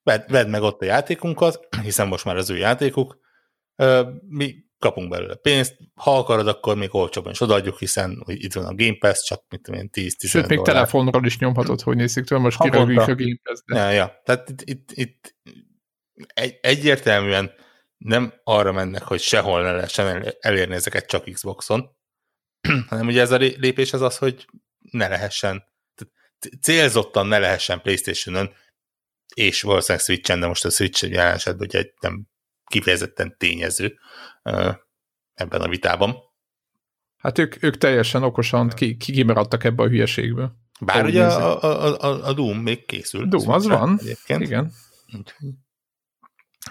vedd, vedd meg ott a játékunkat, hiszen most már az ő játékuk, mi kapunk belőle pénzt, ha akarod, akkor még olcsóban is odaadjuk, hiszen hogy itt van a Game Pass, csak mit tudom én, 10 10 Sőt, még dollár. telefonról is nyomhatod, hogy nézzük tőle, most kirögünk a Game Pass, de Ja, ja. Tehát itt, itt, itt egy, egyértelműen nem arra mennek, hogy sehol ne lehessen el- elérni ezeket csak Xboxon, hanem ugye ez a lé- lépés az az, hogy ne lehessen, célzottan ne lehessen Playstation-ön, és valószínűleg Switch-en, de most a Switch egy jelen esetben ugye egy nem kifejezetten tényező ebben a vitában. hát ők, ők teljesen okosan ki, ki kimaradtak ebbe a hülyeségből. Bár Ahogy ugye nézzük. a, a, a, a Doom még készül. Doom, az van. Egyébként. Igen. Úgyhogy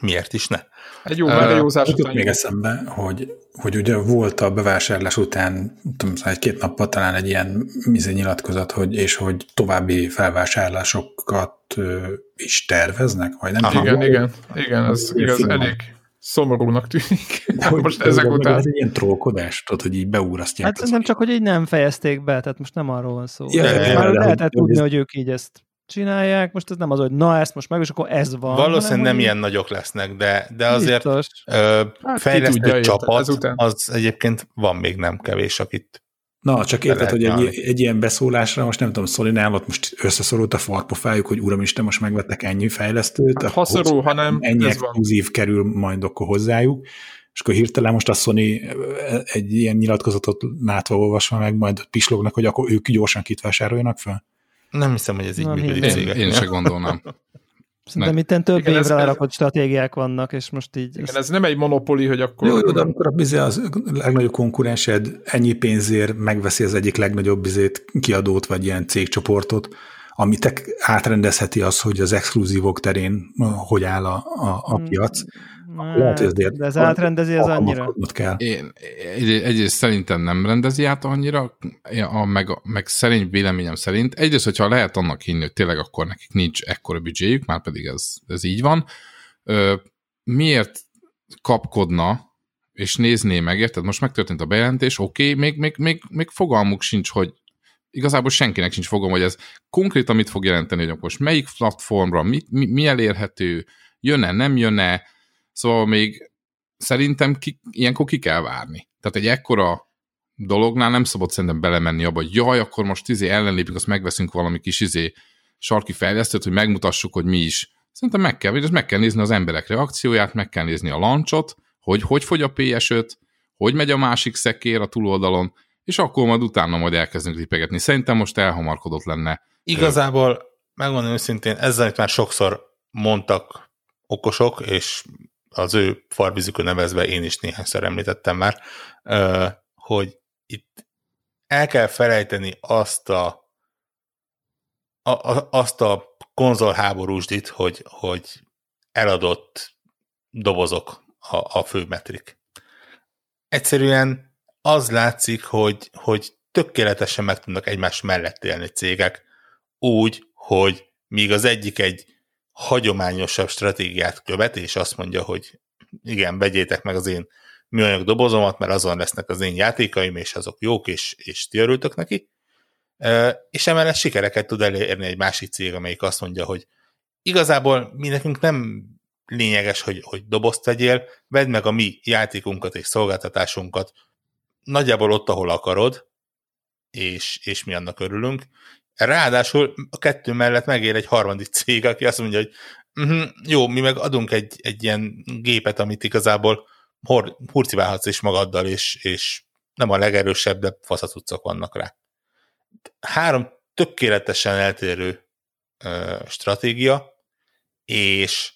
Miért is ne? Egy jó Mariózás Jutott után még eszembe, hogy, hogy ugye volt a bevásárlás után, tudom, szóval egy-két nappal talán egy ilyen izé nyilatkozat, hogy, és hogy további felvásárlásokat ö, is terveznek, vagy nem Aha. Igen, igen, igen, ez igaz, finom. elég szomorúnak tűnik. De hogy most ezek ez után. egy ilyen trollkodás, tudod, hogy így beúrasztják. Hát nem csak, hogy így nem fejezték be, tehát most nem arról van szó. Ja, ja, Már de lehetett tudni, ez- hogy ők így ezt csinálják, most ez nem az, hogy na ezt most meg, és akkor ez van. Valószínűleg nem hogy ilyen nagyok lesznek, de, de azért Biztos. ö, Hát fejlesztő tudja, csapat, ezután. az egyébként van még nem kevés, akit Na, csak érted, hogy egy, egy ilyen beszólásra, most nem tudom, Szolinál ott most összeszorult a farpofájuk, hogy uram Isten, most megvettek ennyi fejlesztőt, Hát, ha szorul, hanem ennyi ez van. exkluzív kerül majd akkor hozzájuk, és akkor hirtelen most a Sony egy ilyen nyilatkozatot látva olvasva meg, majd pislognak, hogy akkor ők gyorsan kit vásároljanak fel. Nem hiszem, hogy ez így működik. Én, cégeknél. én se gondolnám. Szerintem itt több Igen, évre ez- lerakott stratégiák vannak, és most így... Igen, ez nem egy monopoli, hogy akkor... Jó, jó, de amikor a bizé az legnagyobb konkurensed ennyi pénzért megveszi az egyik legnagyobb bizét, kiadót, vagy ilyen cégcsoportot, ami tek átrendezheti az, hogy az exkluzívok terén hogy áll a, a, a piac. Hát, Lehet, hogy azért de ez átrendezi ez annyira. kell. Én egy, egyrészt szerintem nem rendezi át annyira, a, meg, a, meg szerint véleményem szerint. Egyrészt, hogyha lehet annak hinni, hogy tényleg akkor nekik nincs ekkora büdzséjük, már pedig ez, ez így van. Ö, miért kapkodna, és nézné meg, érted? Most megtörtént a bejelentés, oké, okay, még, még, még, még fogalmuk sincs, hogy igazából senkinek sincs fogalma, hogy ez konkrétan mit fog jelenteni, hogy akkor most melyik platformra, mi, mi, mi elérhető, jön-e, nem jön-e, szóval még szerintem ki, ilyenkor ki kell várni. Tehát egy ekkora dolognál nem szabad szerintem belemenni abba, hogy jaj, akkor most izé ellenlépünk, azt megveszünk valami kis izé sarki fejlesztőt, hogy megmutassuk, hogy mi is. Szerintem meg kell, és meg kell nézni az emberek reakcióját, meg kell nézni a lancsot, hogy hogy fogy a PS5, hogy megy a másik szekér a túloldalon, és akkor majd utána majd elkezdünk lipegetni. Szerintem most elhamarkodott lenne. Igazából, megmondom őszintén, ezzel, amit már sokszor mondtak okosok, és az ő farvizükön nevezve én is néhányszor említettem már, hogy itt el kell felejteni azt a, a, a azt a konzolháborúsdit, hogy, hogy eladott dobozok a, a fő metrik. Egyszerűen az látszik, hogy, hogy tökéletesen meg tudnak egymás mellett élni cégek, úgy, hogy míg az egyik egy hagyományosabb stratégiát követ, és azt mondja, hogy igen, vegyétek meg az én műanyag dobozomat, mert azon lesznek az én játékaim, és azok jók, és, és ti örültök neki. És emellett sikereket tud elérni egy másik cég, amelyik azt mondja, hogy igazából mi nekünk nem lényeges, hogy, hogy dobozt vegyél, vedd meg a mi játékunkat és szolgáltatásunkat nagyjából ott, ahol akarod, és, és mi annak örülünk. Ráadásul a kettő mellett megér egy harmadik cég, aki azt mondja, hogy uh-huh, jó, mi meg adunk egy, egy ilyen gépet, amit igazából hor, hurciválhatsz is magaddal, és, és nem a legerősebb, de faszacuccok vannak rá. Három tökéletesen eltérő ö, stratégia, és,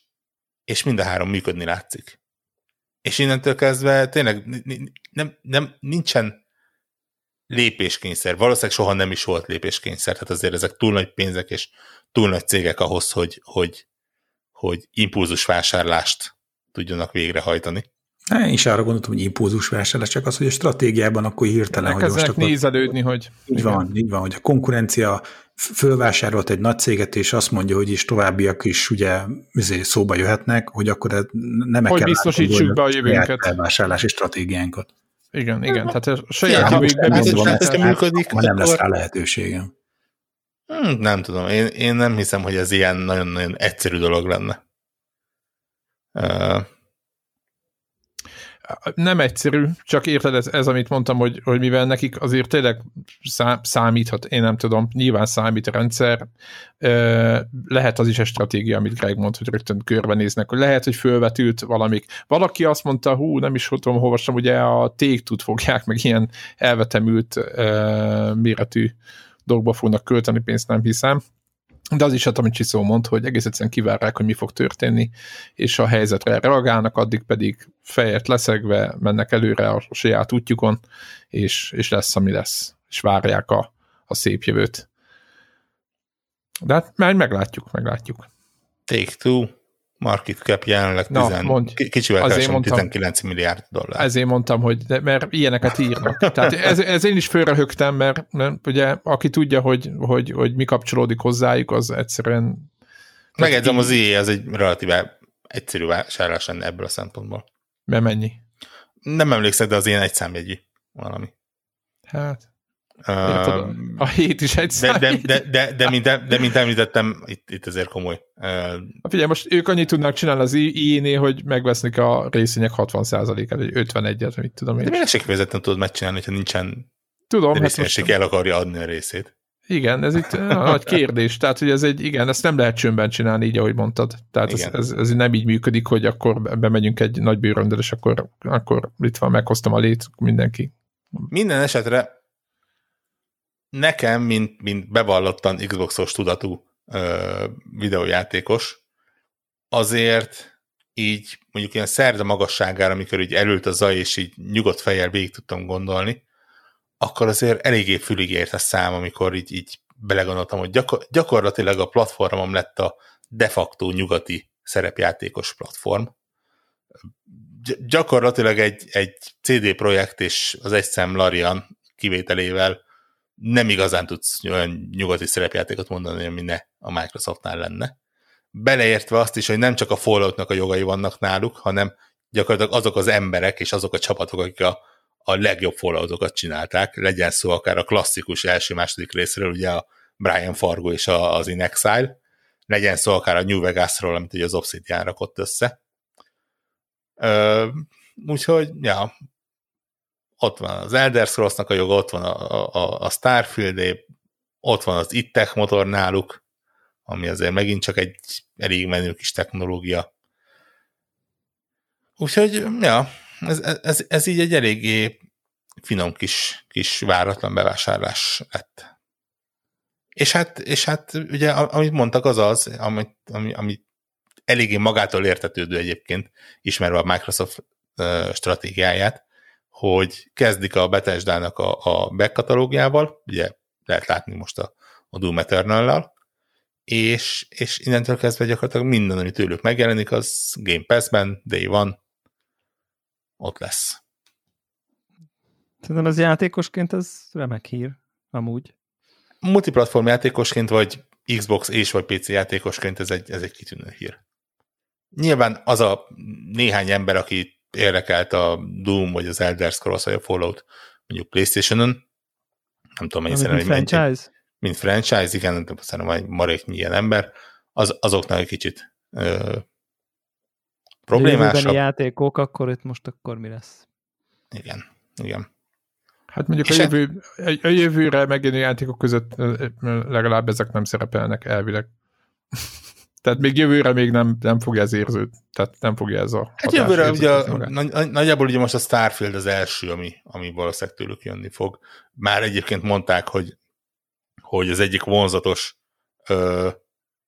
és mind a három működni látszik. És innentől kezdve tényleg nem, nem, nincsen lépéskényszer. Valószínűleg soha nem is volt lépéskényszer, tehát azért ezek túl nagy pénzek és túl nagy cégek ahhoz, hogy, hogy, hogy impulzus vásárlást tudjanak végrehajtani. Én is arra gondoltam, hogy impulzus vásárlás, csak az, hogy a stratégiában akkor hirtelen, hogy most akkor... nézelődni, hogy... Így van, így van, hogy a konkurencia fölvásárolt egy nagy céget, és azt mondja, hogy is továbbiak is ugye izé, szóba jöhetnek, hogy akkor nem Hogy biztosítsuk be a jövőnket. Felvásárlási stratégiánkat. Igen, igen, tehát a saját nem, működik, nem lesz rá lehetőségem. Hmm, nem tudom, én, én nem hiszem, hogy ez ilyen nagyon-nagyon egyszerű dolog lenne. Nem egyszerű, csak érted, ez, ez amit mondtam, hogy, hogy mivel nekik azért tényleg szám, számíthat, én nem tudom, nyilván számít a rendszer, lehet az is egy stratégia, amit Greg mond, hogy rögtön körbenéznek, hogy lehet, hogy fölvetült valamik. Valaki azt mondta, hú, nem is tudom, olvastam, ugye a tégtút fogják, meg ilyen elvetemült méretű dolgba fognak költeni pénzt, nem hiszem de az is, hát, amit Csiszó mond, hogy egész egyszerűen kivárják, hogy mi fog történni, és a helyzetre reagálnak, addig pedig fejet leszegve mennek előre a saját útjukon, és, és lesz, ami lesz, és várják a, a szép jövőt. De hát már meglátjuk, meglátjuk. Take two market cap jelenleg Na, 10, mondj, kicsivel keresem, mondtam, 19 milliárd dollár. Ezért mondtam, hogy de, mert ilyeneket írnak. Tehát ez, ez én is fölrehögtem, mert, mert ugye aki tudja, hogy, hogy, hogy mi kapcsolódik hozzájuk, az egyszerűen... Megedzem, az IE az egy relatíve egyszerű vásárlás lenne ebből a szempontból. Mert mennyi? Nem emlékszek, de az ilyen egy számjegyű valami. Hát, Uh, a hét is egy de, de, de, de, de, mint, de, mint említettem, itt, itt azért komoly. Uh, Figyelj, most ők annyit tudnak csinálni az IE-nél, hogy megvesznek a részvények 60%-át, vagy 51-et, mit tudom én. De miért se kifejezetten tudod megcsinálni, hogyha nincsen tudom, hát most... el akarja adni a részét. Igen, ez itt nagy kérdés. Tehát, hogy ez egy, igen, ezt nem lehet csöndben csinálni, így, ahogy mondtad. Tehát ez, ez, ez, nem így működik, hogy akkor bemegyünk egy nagy bőröndel, és akkor, akkor itt van, meghoztam a lét, mindenki. Minden esetre nekem, mint, mint bevallottan Xboxos tudatú ö, videójátékos, azért így mondjuk ilyen szerda magasságára, amikor így előtt a zaj, és így nyugodt fejjel végig tudtam gondolni, akkor azért eléggé fülig ért a szám, amikor így, így belegondoltam, hogy gyakor- gyakorlatilag a platformom lett a de facto nyugati szerepjátékos platform. Gy- gyakorlatilag egy, egy CD projekt és az egy szem Larian kivételével nem igazán tudsz olyan nyugati szerepjátékot mondani, ami ne a Microsoftnál lenne. Beleértve azt is, hogy nem csak a Falloutnak a jogai vannak náluk, hanem gyakorlatilag azok az emberek és azok a csapatok, akik a, a legjobb Falloutokat csinálták, legyen szó akár a klasszikus első-második részről, ugye a Brian Fargo és a, az In Exile, legyen szó akár a New Vegasról, amit ugye az Obsidian rakott össze. Ö, úgyhogy, ja, ott van az Elder scrolls a joga, ott van a, a, a starfield ott van az ittech motor náluk, ami azért megint csak egy elég menő kis technológia. Úgyhogy, ja, ez, ez, ez így egy eléggé finom kis, kis váratlan bevásárlás lett. És hát, és hát ugye, amit mondtak, az az, amit, ami, ami eléggé magától értetődő egyébként, ismerve a Microsoft uh, stratégiáját, hogy kezdik a Bethesda-nak a, a back katalógiával, ugye lehet látni most a, a Doom eternal és, és innentől kezdve gyakorlatilag minden, ami tőlük megjelenik, az Game Pass-ben, Day One, ott lesz. Szerintem az játékosként ez remek hír, amúgy. Multiplatform játékosként, vagy Xbox és vagy PC játékosként ez egy, ez egy kitűnő hír. Nyilván az a néhány ember, aki érdekelt a Doom, vagy az Elder Scrolls, vagy a Fallout mondjuk Playstation-on. Nem tudom, mennyi szerintem. Mint franchise? Egy, mint franchise, igen, nem tudom, szerintem egy maréknyi ilyen ember, az, azoknak egy kicsit ö, problémásabb. játékok, akkor itt most akkor mi lesz? Igen, igen. Hát mondjuk a, jövő, a jövőre megjelenő játékok között legalább ezek nem szerepelnek elvileg. Tehát még jövőre még nem, nem fogja ez érződ, tehát nem fogja ez a Hát jövőre ugye nagy, nagyjából ugye most a Starfield az első, ami, ami valószínűleg tőlük jönni fog. Már egyébként mondták, hogy, hogy az egyik vonzatos ö,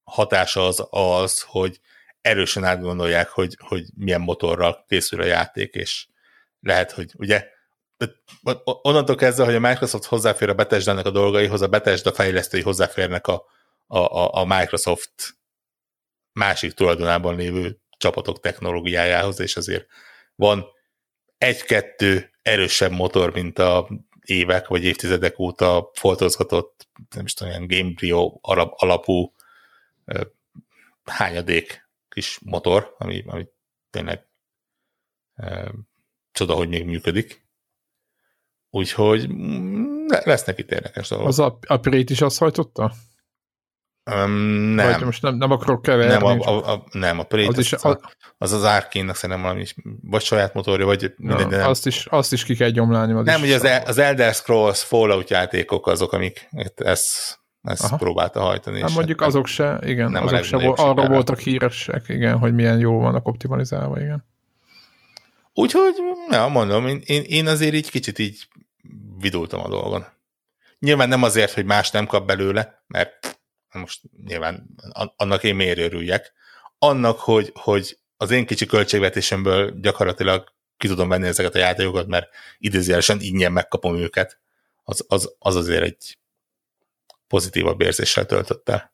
hatása az az, hogy erősen átgondolják, hogy, hogy milyen motorral készül a játék, és lehet, hogy ugye onnantól kezdve, hogy a Microsoft hozzáfér a bethesda a dolgaihoz, a Bethesda fejlesztői hozzáférnek a, a, a Microsoft másik tulajdonában lévő csapatok technológiájához, és azért van egy-kettő erősebb motor, mint a évek vagy évtizedek óta foltozgatott, nem is tudom, ilyen Gamebryo alapú hányadék kis motor, ami, ami tényleg e, csoda, hogy még működik. Úgyhogy mm, lesznek itt érdekes dolgok. Az Prét is azt hajtotta? Um, nem. Vagy most nem, nem akarok keverni. Nem, a, a, a, nem, a Prey, Az az, is- az, az, az Arkane-nak szerintem valami is, vagy saját motorja, vagy mindegy, de Ja, nem. azt, is, azt is ki kell gyomlálni. Az nem, ugye az, El- az Elder Scrolls Fallout játékok azok, amik ezt, ezt Aha. próbálta hajtani. Hát mondjuk hát azok se, igen, nem a azok se vol, sikere. voltak híresek, igen, hogy milyen jó vannak optimalizálva, igen. Úgyhogy, ja, mondom, én, én, én azért így kicsit így vidultam a dolgon. Nyilván nem azért, hogy más nem kap belőle, mert most nyilván an- annak én miért örüljek. Annak, hogy, hogy az én kicsi költségvetésemből gyakorlatilag ki tudom venni ezeket a játékokat, mert idézőjelesen ingyen megkapom őket, az, az, az azért egy pozitívabb érzéssel töltött el.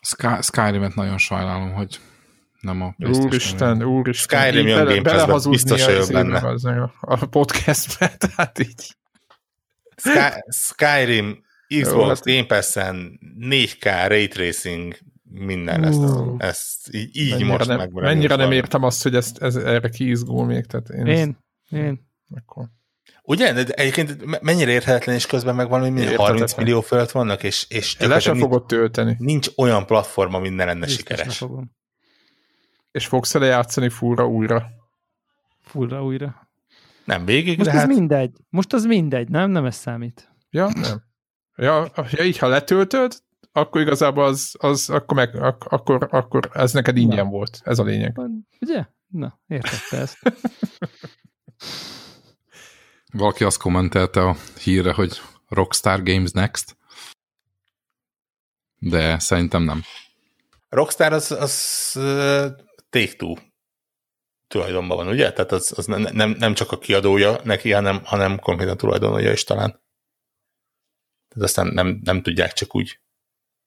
Sky, Skyrim-et nagyon sajnálom, hogy nem a Úristen, úristen. Skyrim jön bele- Game biztos benne. az meg A podcastbe, tehát így. Sky, Skyrim, Xbox Jó, hát- Game Pass-en 4K Ray Tracing minden lesz. Ú. Ezt így, így mennyire most nem, meg. mennyire nem értem azt, hogy ezt, ez, erre kiizgul még, tehát én, Én, én. Akkor. Ugye? De egyébként me- mennyire érthetetlen, és közben meg valami minden Érthetetlen. 30 millió fölött vannak, és, és Le sem fogod tölteni. nincs olyan platform, ami ne lenne Biztos sikeres. fogom. És fogsz ele játszani fúra újra. Fullra újra. Nem végig, Most de ez hát mindegy. Most az mindegy, nem? Nem ez számít. Ja, nem. Ja, ja így, ha letöltöd, akkor igazából az, az akkor, meg, ak, akkor, akkor ez neked ingyen volt. Ez a lényeg. Ugye? Na, értette ezt. Valaki azt kommentelte a hírre, hogy Rockstar Games Next, de szerintem nem. Rockstar az, az uh, Take-Two tulajdonban van, ugye? Tehát az, az ne- nem, nem csak a kiadója neki, hanem, hanem konkrétan tulajdonolja is talán. Tehát aztán nem, nem tudják csak úgy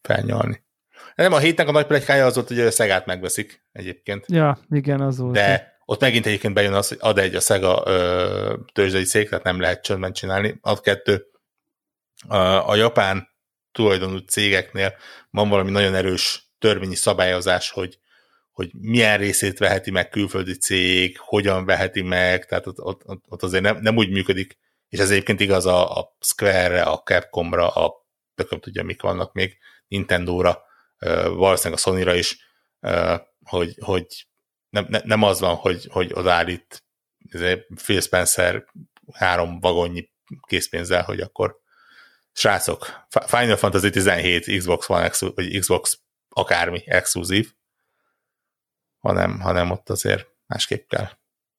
felnyalni. Nem, a hétnek a nagy pletykája az volt, hogy a Szegát megveszik egyébként. Ja, igen, az volt. De ott megint egyébként bejön az, hogy ad egy a Sega ö, tőzsdei cég, tehát nem lehet csöndben csinálni. Ad kettő. A, a japán tulajdonú cégeknél van valami nagyon erős törvényi szabályozás, hogy, hogy milyen részét veheti meg külföldi cég, hogyan veheti meg, tehát ott, ott, ott- azért nem, nem úgy működik, és ez egyébként igaz a, a Square-re, a Capcomra, a tököm tudja, mik vannak még, Nintendo-ra, valószínűleg a Sony-ra is, hogy, hogy nem, ne- nem az van, hogy, hogy odaállít izé, Phil Spencer három vagonnyi készpénzzel, hogy akkor srácok, Fi- Final Fantasy 17 Xbox One, vagy Xbox akármi exkluzív, hanem, hanem ott azért másképp kell.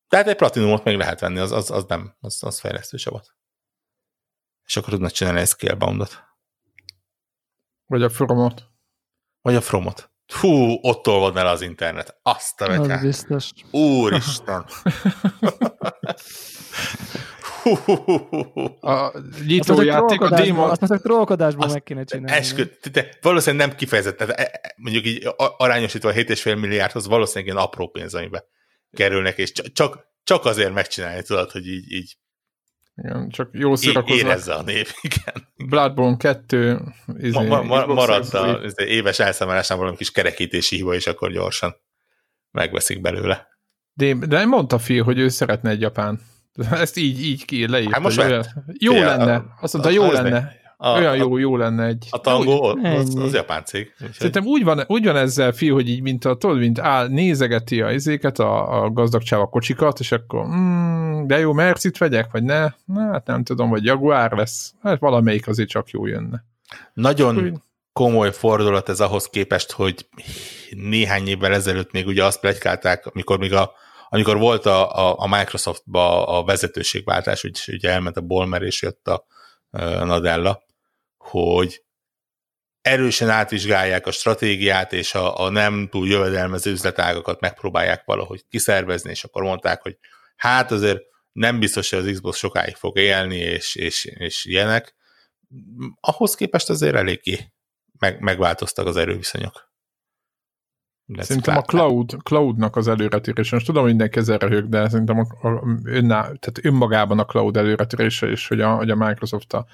Tehát egy platinumot még lehet venni, az, az, az nem, az, az fejlesztő csapat. És akkor tudnak csinálni egy Scaleboundot. Vagy a fromot. Vagy a Fromot. Hú, ott olvad el az internet. Azt a az betyár. biztos. Úristen. A Azt nyitó mondjuk játék, a Demon... Azt mondjuk trollkodásból meg kéne csinálni. Eskü, de valószínűleg nem kifejezetten, e- e- mondjuk így arányosítva a 7,5 milliárdhoz valószínűleg ilyen apró pénz, amibe kerülnek, és csak- csak, azért megcsinálni tudod, hogy így, így Igen, csak jó szórakozva. érezze a nép, igen. Bloodborne 2, izé, Ma, ma, maradt a izé, éves elszámolásnál valami kis kerekítési hiba, és akkor gyorsan megveszik belőle. De, de mondta Phil, hogy ő szeretne egy japán. Ezt így, így ki leírt. Hát most olyan, jó Fia, lenne. a- Azt mondta, a- jó lenne. A, olyan a, jó, jó lenne egy. a tango, az, az japán cég. Úgyhogy- Szerintem úgy van, úgy van ezzel, fi, hogy így, mint a, tudod, mint áll, nézegeti a izéket, a, a gazdag csáva kocsikat, és akkor, mm, de jó, Mercit vegyek, vagy ne? Na, hát nem tudom, vagy Jaguar lesz. Hát valamelyik azért csak jó jönne. Nagyon Úgy- komoly fordulat ez ahhoz képest, hogy néhány évvel ezelőtt még ugye azt plegykálták, amikor még a, amikor volt a, a, a Microsoftba a vezetőségváltás, úgy, ugye elment a Bolmer és jött a, Nadella, hogy erősen átvizsgálják a stratégiát, és a, a nem túl jövedelmező üzletágakat megpróbálják valahogy kiszervezni, és akkor mondták, hogy hát azért nem biztos, hogy az Xbox sokáig fog élni, és, és, és ilyenek. Ahhoz képest azért eléggé meg, megváltoztak az erőviszonyok. Illetve Szerintem a pár- cloud, cloudnak az előretörése, most tudom, hogy mindenki ezzel röhög, de szerintem a, a, önná, tehát önmagában a cloud előretörése, és hogy a, hogy a Microsoft a-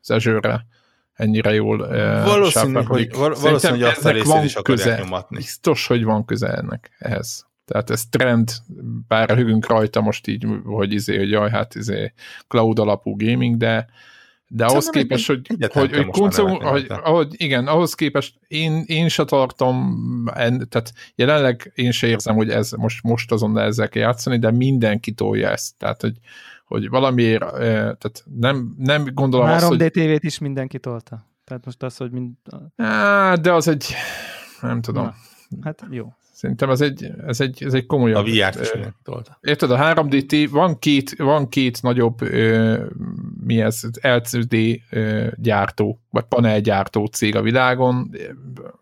az Azure-re ennyire jól eh, Valószínű, hogy- val- valószínű, hogy azt a részét van is köze. nyomatni. Biztos, hogy van köze ennek ehhez. Tehát ez trend, bár röhögünk rajta most így, hogy izé, hogy jaj, hát izé cloud alapú gaming, de De ahhoz Szerintem képest, hogy, hogy, hogy, most már koncom, nevetni hogy rajta. ahogy, igen, ahhoz képest én, én se tartom, en, tehát jelenleg én se érzem, hogy ez most, most azonnal ezzel kell játszani, de mindenki tolja ezt. Tehát, hogy, hogy valamiért, eh, tehát nem, nem gondolom azt, 3D hogy TV-t is mindenki tolta. Tehát most az, hogy mind... Á, de az egy, nem tudom. Na. Hát jó. Szerintem ez egy, ez egy, ez egy komolyabb. A VR-t is ö. Érted, a 3D van két, van két nagyobb ö, mi ez, LCD gyártó, vagy panelgyártó cég a világon,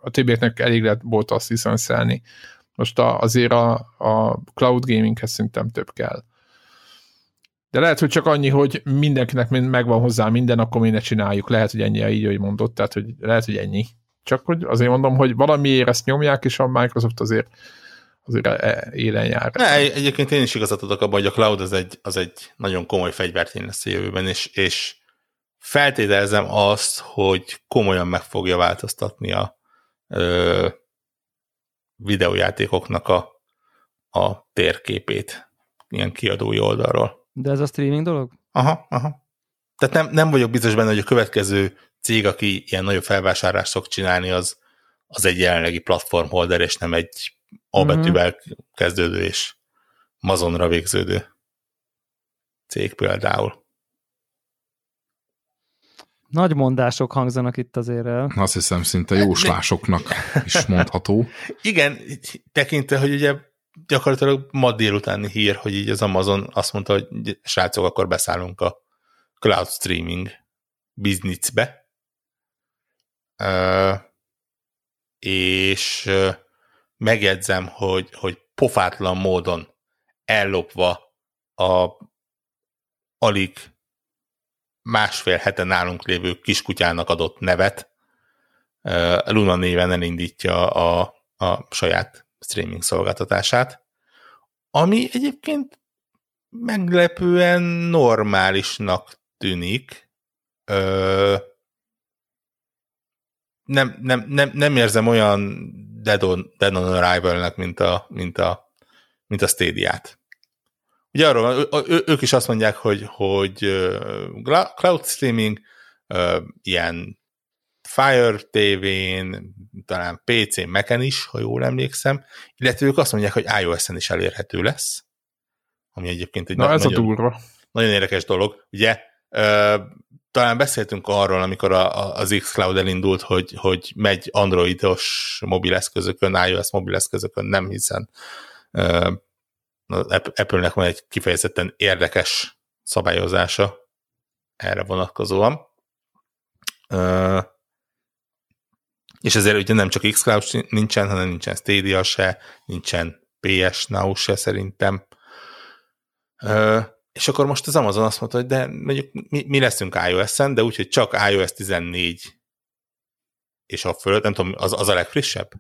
a többieknek elég lett volt azt liszenszelni. Most azért a, a cloud gaminghez szerintem több kell. De lehet, hogy csak annyi, hogy mindenkinek mind- megvan hozzá minden, akkor mi ne csináljuk. Lehet, hogy ennyi, így, hogy mondott, tehát hogy lehet, hogy ennyi. Csak hogy azért mondom, hogy valamiért ezt nyomják, és a Microsoft azért azért e- élen jár. Ne, egy- egyébként én is igazat adok abban, hogy a cloud az egy, az egy nagyon komoly fegyvertény lesz a jövőben, és, és feltételezem azt, hogy komolyan meg fogja változtatni a ö, videójátékoknak a, a térképét ilyen kiadói oldalról. De ez a streaming dolog? Aha, aha. Tehát nem, nem vagyok biztos benne, hogy a következő cég, aki ilyen nagyobb felvásárlást szok csinálni, az, az egy jelenlegi platformholder, és nem egy A Mhm. betűvel kezdődő és mazonra végződő cég például. Nagy mondások hangzanak itt azért el. Azt hiszem szinte jóslásoknak is mondható. Igen, tekintve, hogy ugye gyakorlatilag ma délutáni hír, hogy így az Amazon azt mondta, hogy srácok, akkor beszállunk a cloud streaming bizniszbe. Ö, és ö, megjegyzem, hogy, hogy pofátlan módon ellopva a alig másfél hete nálunk lévő kiskutyának adott nevet, Luna néven elindítja a, a saját streaming szolgáltatását, ami egyébként meglepően normálisnak tűnik. Ö, nem, nem, nem, nem érzem olyan dead on, dead on arrival-nek, mint a, mint a, mint a Stadia-t. Ugye arról, ők is azt mondják, hogy, hogy cloud streaming, ilyen Fire TV-n, talán PC-n, Mac-en is, ha jól emlékszem, illetve ők azt mondják, hogy iOS-en is elérhető lesz, ami egyébként egy Na na- ez a nagyon, durva. nagyon érdekes dolog. Ugye talán beszéltünk arról, amikor a, a, az xCloud elindult, hogy, hogy megy androidos mobileszközökön, iOS mobileszközökön, nem hiszen App- Apple-nek van egy kifejezetten érdekes szabályozása erre vonatkozóan. Ö, és ezért ugye nem csak xCloud nincsen, hanem nincsen Stadia se, nincsen PS Now se szerintem. Ö, és akkor most az Amazon azt mondta, hogy de mondjuk mi, mi leszünk iOS-en, de úgyhogy csak iOS 14 és a fölött, nem tudom, az, az a legfrissebb?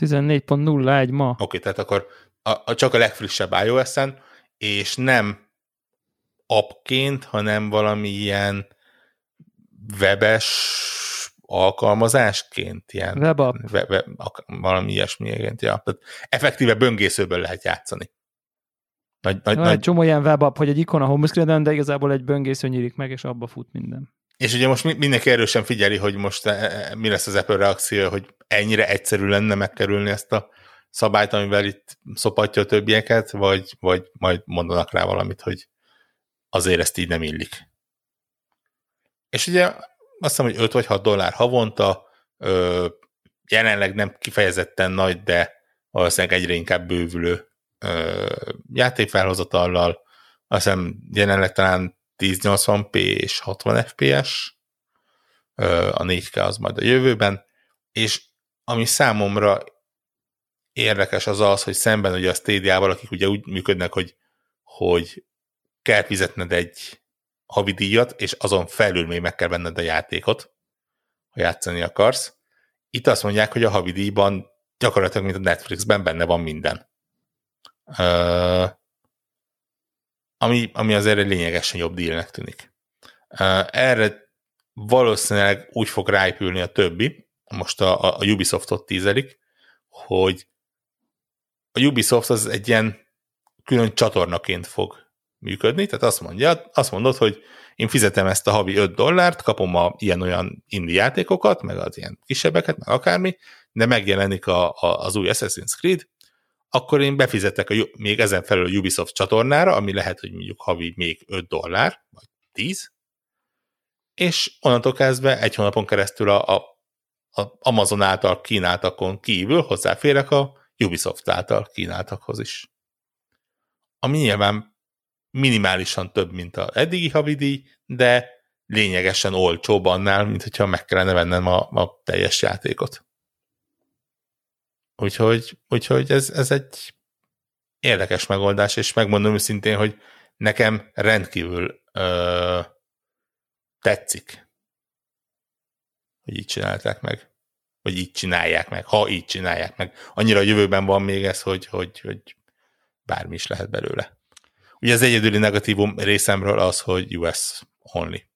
14.01 ma. Oké, okay, tehát akkor a, a, csak a legfrissebb iOS-en, és nem appként, hanem valami ilyen webes alkalmazásként, ilyen Webapp. we, we, ak- valami ilyesmiként, ja. Tehát effektíve böngészőből lehet játszani. Nagy, nagy, Van egy nagy, csomó ilyen webapp, hogy egy ikon a homescreen de igazából egy böngésző nyílik meg, és abba fut minden. és ugye most mi- mindenki erősen figyeli, hogy most eh, mi lesz az Apple reakció, hogy ennyire egyszerű lenne megkerülni ezt a szabályt, amivel itt szopatja a többieket, vagy, vagy majd mondanak rá valamit, hogy azért ezt így nem illik. És ugye azt hiszem, hogy 5 vagy 6 dollár havonta, ö, jelenleg nem kifejezetten nagy, de valószínűleg egyre inkább bővülő játékfelhozatallal, azt hiszem jelenleg talán 1080p és 60 fps, a 4K az majd a jövőben, és ami számomra érdekes az az, hogy szemben ugye a Stadia-val, akik ugye úgy működnek, hogy, hogy kell fizetned egy havi díjat, és azon felül még meg kell venned a játékot, ha játszani akarsz. Itt azt mondják, hogy a havi díjban gyakorlatilag, mint a Netflixben benne van minden. Ami, ami azért egy lényegesen jobb dílnek tűnik. Erre valószínűleg úgy fog ráépülni a többi, most a, a, a Ubisoftot tízelik, hogy a Ubisoft az egy ilyen külön csatornaként fog működni, tehát azt, mondja, azt mondod, hogy én fizetem ezt a havi 5 dollárt, kapom a ilyen-olyan indie játékokat, meg az ilyen kisebbeket, meg akármi, de megjelenik a, a, az új Assassin's Creed, akkor én befizetek a, még ezen felül a Ubisoft csatornára, ami lehet, hogy mondjuk havi még 5 dollár, vagy 10, és onnantól kezdve egy hónapon keresztül a, a, a Amazon által kínáltakon kívül hozzáférek a Ubisoft által kínáltakhoz is. Ami nyilván minimálisan több, mint a eddigi havidíj, de lényegesen olcsóbb annál, mint hogyha meg kellene vennem a, a teljes játékot. Úgyhogy, úgyhogy ez, ez egy érdekes megoldás, és megmondom őszintén, hogy nekem rendkívül ö, tetszik, hogy így csinálták meg. Vagy így csinálják meg, ha így csinálják meg. Annyira a jövőben van még ez, hogy, hogy, hogy bármi is lehet belőle. Ugye az egyedüli negatívum részemről az, hogy US only.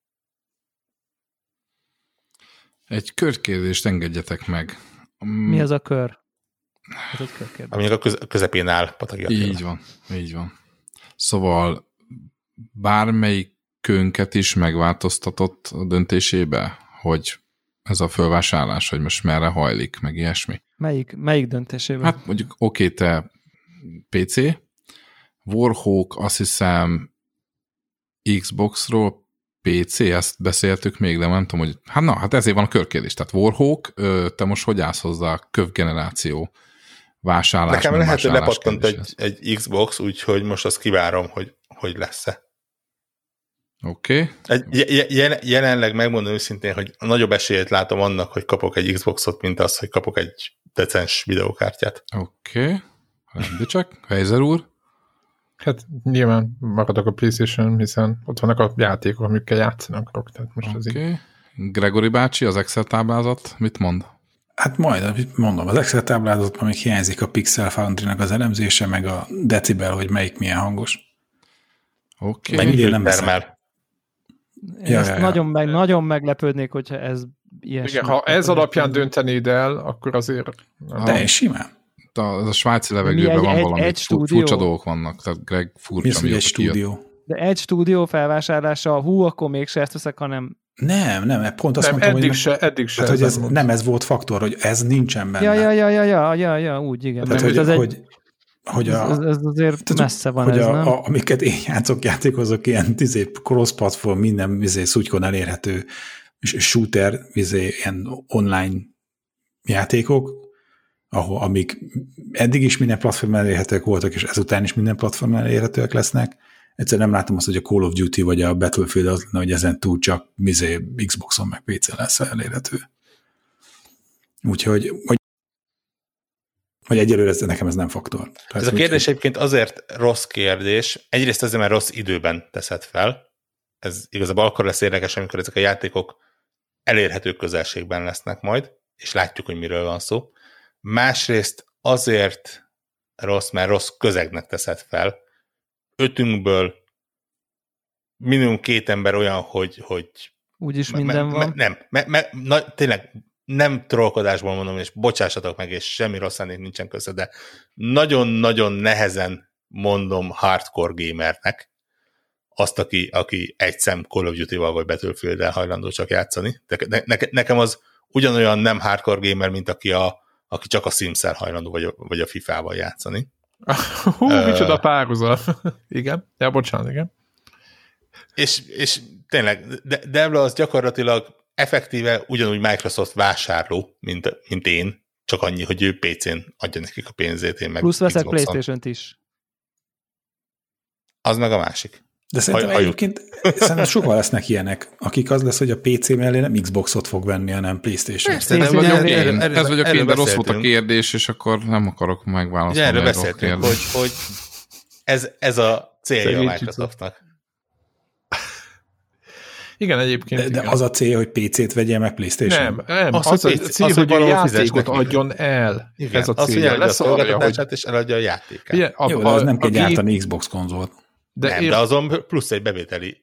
Egy körkérdést engedjetek meg. Mi az a kör? Egy körkérdés. Aminek a köz- közepén áll Patagi Attila. Így van, így van. Szóval bármelyik könket is megváltoztatott a döntésébe, hogy ez a fölvásárlás, hogy most merre hajlik, meg ilyesmi. Melyik, melyik döntésében? Hát mondjuk oké, okay, te PC, Warhawk azt hiszem Xboxról PC, ezt beszéltük még, de nem tudom, hogy hát na, hát ezért van a körkérdés. Tehát Warhawk, te most hogy állsz hozzá a kövgeneráció vásárlás? Nekem lehet, hogy lepattant egy, egy Xbox, úgyhogy most azt kivárom, hogy, hogy lesz-e. Oké. Okay. jelenleg megmondom őszintén, hogy nagyobb esélyt látom annak, hogy kapok egy Xboxot, mint az, hogy kapok egy decens videókártyát. Oké. Okay. Rendben csak. Heizer úr? Hát nyilván maradok a Playstation, hiszen ott vannak a játékok, amikkel játszani akarok. Tehát most okay. ez így... Gregory bácsi, az Excel táblázat mit mond? Hát majd, mondom, az Excel táblázatban még hiányzik a Pixel foundry az elemzése, meg a decibel, hogy melyik milyen hangos. Oké. Okay. Meg nem termel. Én ja, ja, ja. Nagyon, meg, nagyon meglepődnék, hogyha ez ilyesmi. Igen, ha ez alapján döntenéd el, akkor azért... De és simán. A, az a svájci levegőben egy, van valami, egy stúdió? furcsa dolgok vannak, tehát Greg furcsa. Mi egy stúdió? De egy stúdió felvásárlása, hú, akkor mégse ezt veszek, hanem nem, nem, pont azt nem, mondtam, eddig hogy, se, eddig se hát, hogy ez, nem ez volt faktor, hogy ez nincsen benne. Ja, ja, ja, ja, ja, ja, ja úgy, igen. Tehát, hogy, ez hogy, egy, hogy a, ez, ez azért tehát, messze van hogy ez, a, nem? A, amiket én játszok, játékozok, ilyen tizé, cross-platform, minden izé, szutykon elérhető shooter, izé, ilyen online játékok, ahol, amik eddig is minden platform elérhetőek voltak, és ezután is minden platform elérhetőek lesznek. Egyszerűen nem látom azt, hogy a Call of Duty vagy a Battlefield az lenne, hogy ezen túl csak mizé Xboxon meg PC lesz elérhető. Úgyhogy, hogy vagy egyelőre ez, nekem ez nem faktor. Tehát ez a kérdés úgy, egyébként azért rossz kérdés, egyrészt azért, mert rossz időben teszed fel, ez igazából akkor lesz érdekes, amikor ezek a játékok elérhető közelségben lesznek majd, és látjuk, hogy miről van szó. Másrészt azért rossz, mert rossz közegnek teszed fel. Ötünkből minimum két ember olyan, hogy, hogy Úgyis minden me, van. nem, me, me, na, tényleg nem trollkodásból mondom, és bocsássatok meg, és semmi rossz nincsen köze, de nagyon-nagyon nehezen mondom hardcore gamernek azt, aki, aki egy szem Call of Duty-val vagy battlefield hajlandó csak játszani. De ne, ne, nekem az ugyanolyan nem hardcore gamer, mint aki, a, aki csak a sims hajlandó, vagy a, vagy a FIFA-val játszani. Hú, uh, micsoda párhuzam. igen, ja, bocsánat, igen. És, és tényleg, de, Devla az gyakorlatilag effektíve ugyanúgy Microsoft vásárló, mint, mint én, csak annyi, hogy ő PC-n adja nekik a pénzét, én meg Plusz veszek Playstation-t is. Az meg a másik. De szerintem Haj, egyébként szerintem sokan lesznek ilyenek, akik az lesz, hogy a PC mellé nem Xboxot fog venni, hanem Playstation. Persze, ez vagyok én, ez vagyok én, de rossz volt a kérdés, és akkor nem akarok megválaszolni. Erről beszéltünk, hogy, hogy ez, ez a célja a Microsoftnak. Igen, egyébként. De, de igen. az a cél, hogy PC-t vegye meg PlayStation? Nem, nem. Az, az, a cél, az, hogy, hogy a játékot adjon el. Igen, ez a cél. Az, hogy a szolgáltatását és eladja a játékát. Igen, a, Jó, de az a, nem kell gyártani Xbox konzolt. De, nem, én... de azon plusz egy bevételi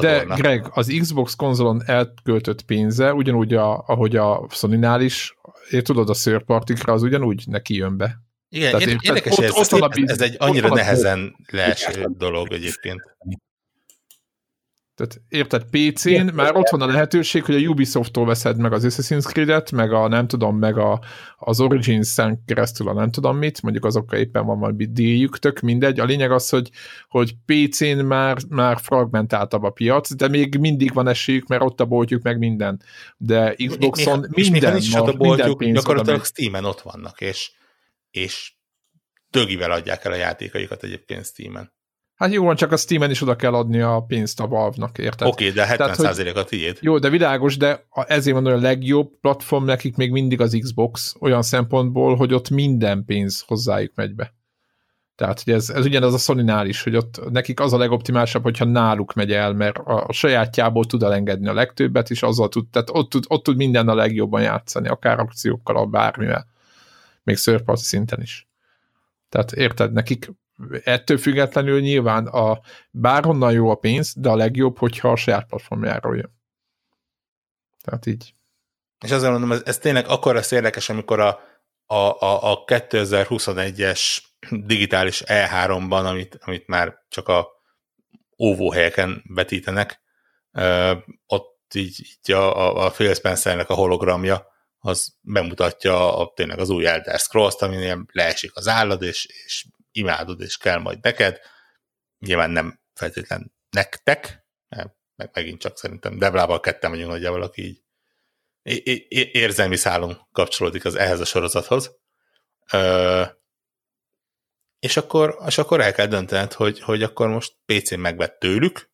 de Greg, az Xbox konzolon elköltött pénze, ugyanúgy, a, ahogy a Sony-nál is, én tudod, a szőrpartikra az ugyanúgy neki jön be. Igen, Tehát érdekes, ott, ez, ott biz... ez egy annyira nehezen leeső dolog egyébként. Tehát érted, PC-n Igen, már ott van a lehetőség, hogy a Ubisoft-tól veszed meg az Assassin's Creed-et, meg a nem tudom, meg a, az Origins-en keresztül a nem tudom mit, mondjuk azokkal éppen van valami díjük, tök mindegy. A lényeg az, hogy, hogy PC-n már, már fragmentáltabb a piac, de még mindig van esélyük, mert ott a boltjuk meg minden. De Xboxon mi, mi, minden, és a boltjuk, gyakorlatilag Steam-en ott vannak, és, és dögivel adják el a játékaikat egyébként Steam-en. Hát jó, csak a Steam-en is oda kell adni a pénzt a Valve-nak, érted? Oké, okay, de 70% a tiéd. Jó, de világos, de ezért hogy a legjobb platform nekik még mindig az Xbox, olyan szempontból, hogy ott minden pénz hozzájuk megy be. Tehát hogy ez, ez ugyanaz a sony is, hogy ott nekik az a legoptimálisabb, hogyha náluk megy el, mert a, a sajátjából tud elengedni a legtöbbet, és azzal tud, tehát ott tud, ott tud minden a legjobban játszani, akár akciókkal, a bármivel. Még szörparti szinten is. Tehát érted, nekik ettől függetlenül nyilván a bárhonnan jó a pénz, de a legjobb, hogyha a saját platformjáról jön. Tehát így. És azért mondom, ez, ez tényleg akkor lesz érdekes, amikor a, a, a, a 2021-es digitális E3-ban, amit, amit már csak a óvóhelyeken vetítenek, ö, ott így, így a, a, Phil Spencernek a hologramja, az bemutatja a, tényleg az új Elder Scrolls-t, aminél leesik az állad, és, és imádod, és kell majd neked. Nyilván nem feltétlen nektek, meg megint csak szerintem Devlával ketten vagyunk nagyjából, aki így érzelmi szálon kapcsolódik az ehhez a sorozathoz. És akkor, és akkor el kell döntened, hogy, hogy akkor most PC-n megvett tőlük,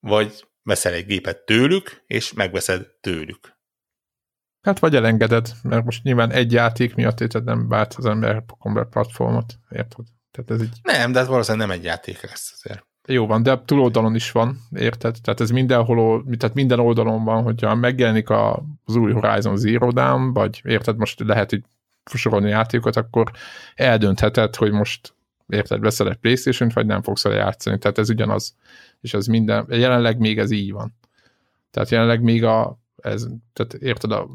vagy veszel egy gépet tőlük, és megveszed tőlük. Hát vagy elengeded, mert most nyilván egy játék miatt érted nem vált az ember komber platformot, érted? Tehát ez így... Nem, de ez valószínűleg nem egy játék lesz azért. Jó van, de túloldalon is van, érted? Tehát ez mindenhol, tehát minden oldalon van, hogyha megjelenik az új Horizon Zero Dawn, vagy érted, most lehet hogy sorolni játékot, akkor eldöntheted, hogy most érted, veszel egy playstation vagy nem fogsz vele játszani. Tehát ez ugyanaz. És ez minden, jelenleg még ez így van. Tehát jelenleg még a ez, tehát érted, a,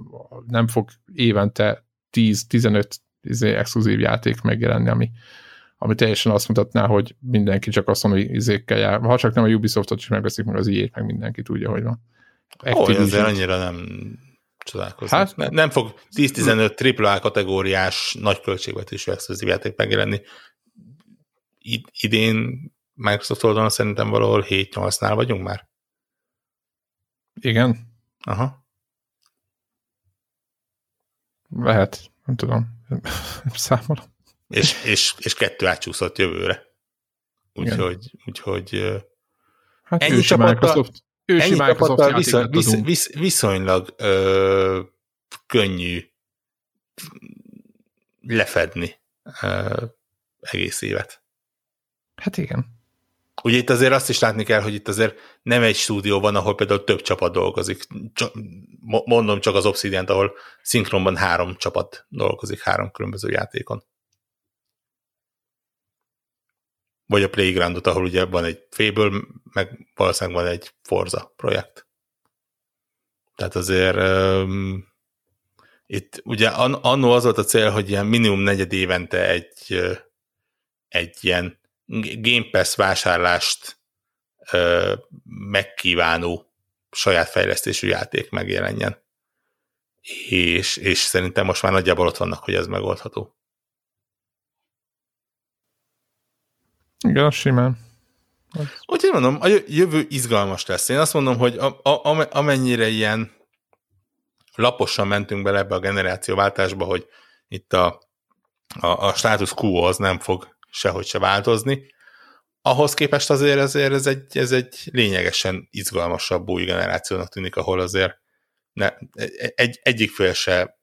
nem fog évente 10-15 izé, exkluzív játék megjelenni, ami, ami teljesen azt mutatná, hogy mindenki csak a Sony izékkel jár. Ha csak nem a Ubisoftot is megveszik, meg az ilyet, meg mindenki tudja, hogy van. Ó, azért annyira nem csodálkozni. Hát, nem, nem fog 10-15 AAA kategóriás nagy költségvetésű exkluzív játék megjelenni. idén Microsoft oldalon szerintem valahol 7-8-nál vagyunk már. Igen. Aha. Lehet, nem tudom. Számolom. És, és, és kettő átsúszott jövőre. Úgyhogy, úgyhogy hát ennyi csapattal, Microsoft, ennyi Microsoft viszony, visz, visz, viszonylag ö, könnyű lefedni ö, egész évet. Hát igen. Ugye itt azért azt is látni kell, hogy itt azért nem egy stúdió van, ahol például több csapat dolgozik. Csak, mondom csak az obsidian ahol szinkronban három csapat dolgozik három különböző játékon. Vagy a Playgroundot, ahol ugye van egy Fable, meg valószínűleg van egy Forza projekt. Tehát azért um, itt ugye annó az volt a cél, hogy ilyen minimum negyed évente egy, egy ilyen Game Pass vásárlást ö, megkívánó saját fejlesztésű játék megjelenjen. És, és szerintem most már nagyjából ott vannak, hogy ez megoldható. Igen, simán. Úgyhogy mondom, a jövő izgalmas lesz. Én azt mondom, hogy a, a, amennyire ilyen laposan mentünk bele ebbe a generációváltásba, hogy itt a, a, a status quo az nem fog sehogy se változni. Ahhoz képest azért, azért ez, egy, ez egy lényegesen izgalmasabb új generációnak tűnik, ahol azért ne, egy, egyik fél se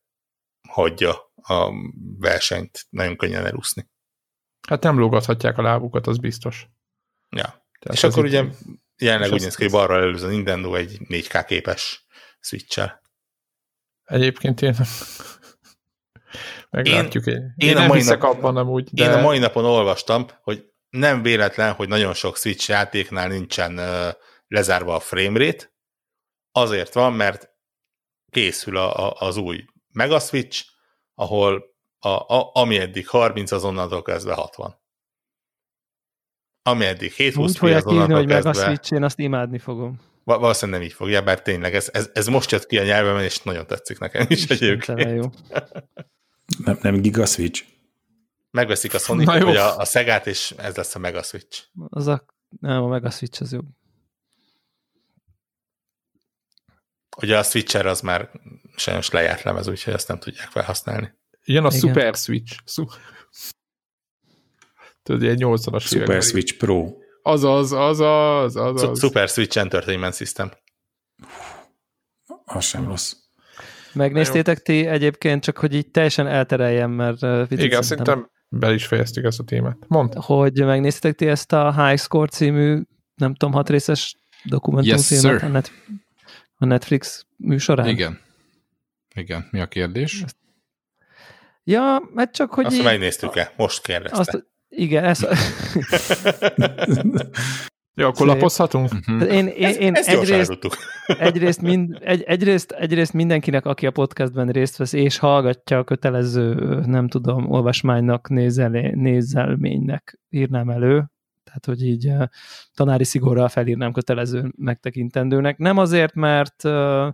hagyja a versenyt nagyon könnyen elúszni. Hát nem lógathatják a lábukat, az biztos. Ja. Tehát és akkor ugye jelenleg úgy néz ki, hogy balra előz a Nintendo egy 4K képes switch-el. Egyébként én Meglátjuk. Én, én, én, a mai nap, abban amúgy, de... Én a mai napon olvastam, hogy nem véletlen, hogy nagyon sok Switch játéknál nincsen uh, lezárva a framerate, azért van, mert készül a, a, az új Mega Switch, ahol a, a, ami eddig 30, azonnantól kezdve 60. Ami eddig 7 20 Úgy fogják írni, hogy meg a kezdve... Switch, én azt imádni fogom. Va- valószínűleg nem így fogja, bár tényleg ez, ez, ez most jött ki a nyelvemen, és nagyon tetszik nekem is Istentelen egyébként. jó. Nem, nem Giga Switch. Megveszik a sony vagy a, a Szegát, és ez lesz a Mega Switch. Az a, nem, a Mega Switch az jobb. Ugye a Switcher az már sajnos lejárt lemez, úgyhogy azt nem tudják felhasználni. Jön a Igen. Super Switch. Szu- Tudod, ilyen 80-as Super években. Switch Pro. Azaz, azaz, azaz. Su- Super Switch Entertainment System. Az sem rossz. Megnéztétek ti egyébként, csak hogy így teljesen eltereljem, mert uh, Igen, szerintem- be is fejeztük ezt a témát. Mondd. hogy megnéztétek ti ezt a High Score című, nem tudom, hat részes dokumentumfilmet Yes, a, Net, a Netflix műsorán? Igen. Igen, mi a kérdés? Ja, mert csak, hogy Azt így, megnéztük-e? Most kérdezte. azt, igen, ez, Jó, akkor Szép. lapozhatunk? Mhm. én, én, én Ezt gyorsan egyrészt, egyrészt, mind, egy, egyrészt, egyrészt mindenkinek, aki a podcastben részt vesz, és hallgatja a kötelező, nem tudom, olvasmánynak, nézelé, nézelménynek írnám elő, tehát, hogy így eh, tanári szigorral felírnám kötelező megtekintendőnek. Nem azért, mert eh,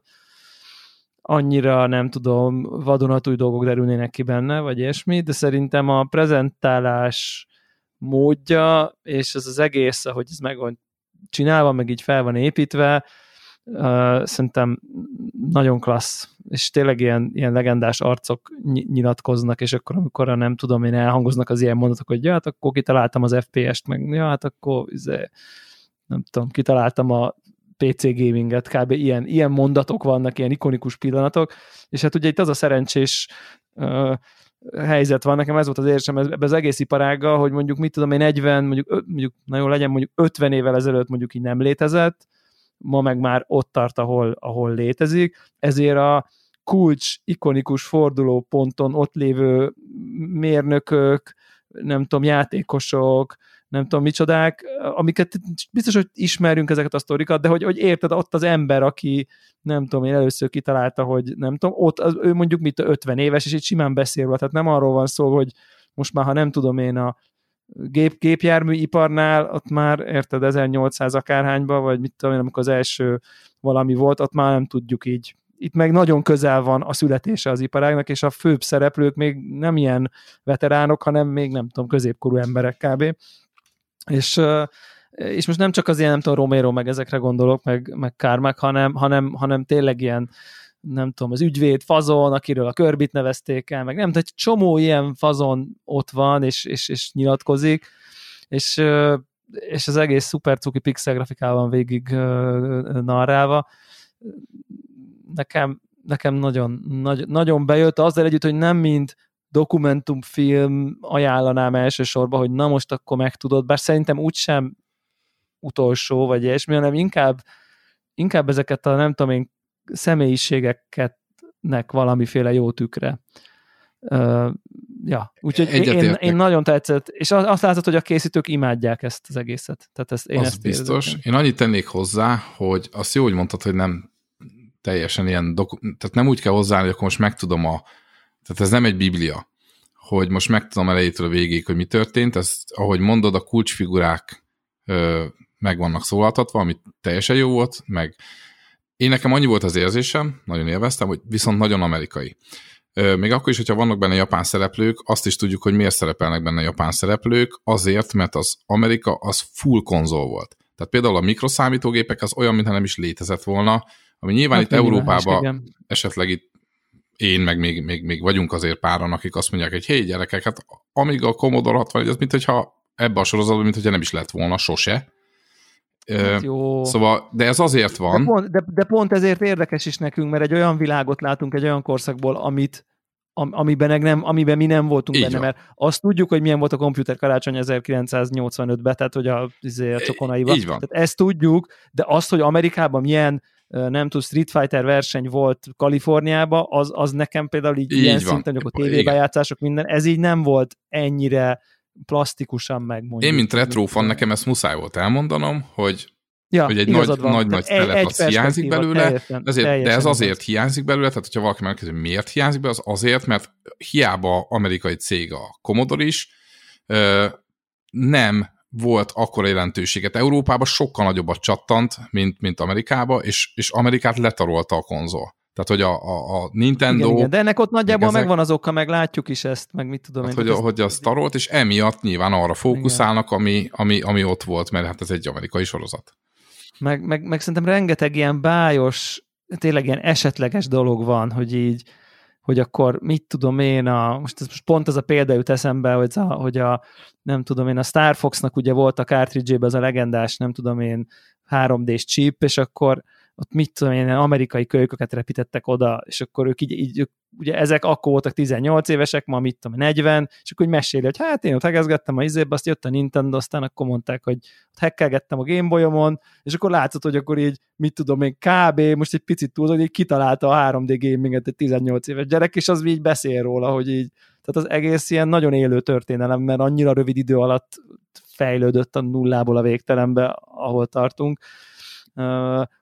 annyira, nem tudom, vadonatúj dolgok derülnének ki benne, vagy ilyesmi, de szerintem a prezentálás módja, és ez az egész, ahogy ez meg van csinálva, meg így fel van építve, uh, szerintem nagyon klassz, és tényleg ilyen, ilyen legendás arcok ny- nyilatkoznak, és akkor, amikor nem tudom én, elhangoznak az ilyen mondatok, hogy ja, hát akkor kitaláltam az FPS-t, meg ja, hát akkor izé, nem tudom, kitaláltam a PC gaminget, kb. ilyen, ilyen mondatok vannak, ilyen ikonikus pillanatok, és hát ugye itt az a szerencsés uh, helyzet van, nekem ez volt az érzésem ebbe az egész iparággal, hogy mondjuk mit tudom én 40, mondjuk, mondjuk na jó legyen, mondjuk 50 évvel ezelőtt mondjuk így nem létezett, ma meg már ott tart, ahol, ahol létezik, ezért a kulcs, ikonikus forduló ponton ott lévő mérnökök, nem tudom, játékosok, nem tudom micsodák, amiket biztos, hogy ismerünk ezeket a sztorikat, de hogy, hogy érted, ott az ember, aki nem tudom, én először kitalálta, hogy nem tudom, ott az, ő mondjuk mit 50 éves, és itt simán beszél róla, tehát nem arról van szó, hogy most már, ha nem tudom én a gép, gépjárműiparnál, ott már érted 1800 akárhányba, vagy mit tudom én, amikor az első valami volt, ott már nem tudjuk így. Itt meg nagyon közel van a születése az iparágnak, és a főbb szereplők még nem ilyen veteránok, hanem még nem tudom, középkorú emberek kb. És, és most nem csak az ilyen, nem tudom, Romero meg ezekre gondolok, meg, meg Kármák, hanem, hanem, hanem tényleg ilyen, nem tudom, az ügyvéd fazon, akiről a körbit nevezték el, meg nem, tehát csomó ilyen fazon ott van, és, és, és nyilatkozik, és, és az egész szuper cuki pixel grafikával végig narrálva. Nekem, nekem nagyon, nagy, nagyon bejött, azzal együtt, hogy nem mind dokumentumfilm ajánlanám elsősorban, hogy na most akkor megtudod, bár szerintem úgysem utolsó, vagy ilyesmi, hanem inkább, inkább ezeket a nem tudom én személyiségeket nek valamiféle jó tükre. Uh, ja, úgyhogy én, én, Egyetértek. én nagyon tetszett, és az- azt látszott, hogy a készítők imádják ezt az egészet. Tehát ezt, én az ezt biztos. érzem. Én annyit tennék hozzá, hogy azt jó, hogy mondtad, hogy nem teljesen ilyen, doku- tehát nem úgy kell hozzáállni, hogy akkor most megtudom a, tehát ez nem egy biblia, hogy most megtudom elejétől a végig, hogy mi történt, ez, ahogy mondod, a kulcsfigurák ö, meg vannak szólaltatva, ami teljesen jó volt, meg én nekem annyi volt az érzésem, nagyon élveztem, hogy viszont nagyon amerikai. Még akkor is, hogyha vannak benne japán szereplők, azt is tudjuk, hogy miért szerepelnek benne japán szereplők, azért, mert az Amerika az full konzol volt. Tehát például a mikroszámítógépek az olyan, mintha nem is létezett volna, ami nyilván Hát itt Európában esetleg itt én, meg még, még, még vagyunk azért páran, akik azt mondják, hogy hé, gyerekek, hát amíg a Commodore 61, az mint hogyha ebbe a sorozatban, mint hogyha nem is lett volna sose. Hát jó. Szóval, de ez azért De van, pont, de, de pont ezért érdekes is nekünk, mert egy olyan világot látunk egy olyan korszakból, amit am, amiben, nem, amiben mi nem voltunk Így benne, van. mert azt tudjuk, hogy milyen volt a komputer karácsony 1985-ben, tehát hogy a, izé, a csokonaiban. így van. Tehát ezt tudjuk, de azt, hogy Amerikában milyen nem tudom, Street Fighter verseny volt Kaliforniában, az, az nekem például így, Így ilyen van. szinten, hogy a Igen. tévébejátszások, minden, ez így nem volt ennyire plastikusan megmondjuk. Én, mint retro fan, nekem ezt muszáj volt elmondanom, hogy Ja, hogy egy nagy, nagy, nagy szelet az hiányzik belőle, teljesen, ezért, teljesen de ez azért az. hiányzik belőle, tehát hogyha valaki megkérdezi, hogy miért hiányzik belőle, az azért, mert hiába amerikai cég a Commodore is, nem volt akkora jelentőséget. Európában sokkal nagyobbat csattant, mint, mint Amerikába, és, és Amerikát letarolta a konzol. Tehát, hogy a, a, a Nintendo... Igen, igen, de ennek ott nagyjából ezek, megvan az oka, meg látjuk is ezt, meg mit tudom hát, én. Hogy, ezt... hogy az tarolt, és emiatt nyilván arra fókuszálnak, ami, ami, ami ott volt, mert hát ez egy amerikai sorozat. Meg, meg, meg szerintem rengeteg ilyen bájos, tényleg ilyen esetleges dolog van, hogy így, hogy akkor mit tudom én, a, most, ez, most pont ez a példa jut eszembe, hogy a, hogy a nem tudom én, a Star Fox-nak ugye volt a cartridge az a legendás, nem tudom én, 3D-s chip, és akkor ott mit tudom én, amerikai kölyköket repítettek oda, és akkor ők így, így ők, ugye ezek akkor voltak 18 évesek, ma mit tudom, 40, és akkor úgy meséli, hogy hát én ott hegezgettem a izébe, azt jött a Nintendo, aztán akkor mondták, hogy ott hekkelgettem a Gameboyomon, és akkor látszott, hogy akkor így, mit tudom én, kb. most egy picit túl, hogy így kitalálta a 3D gaminget egy 18 éves gyerek, és az így beszél róla, hogy így, tehát az egész ilyen nagyon élő történelem, mert annyira rövid idő alatt fejlődött a nullából a végtelenbe, ahol tartunk,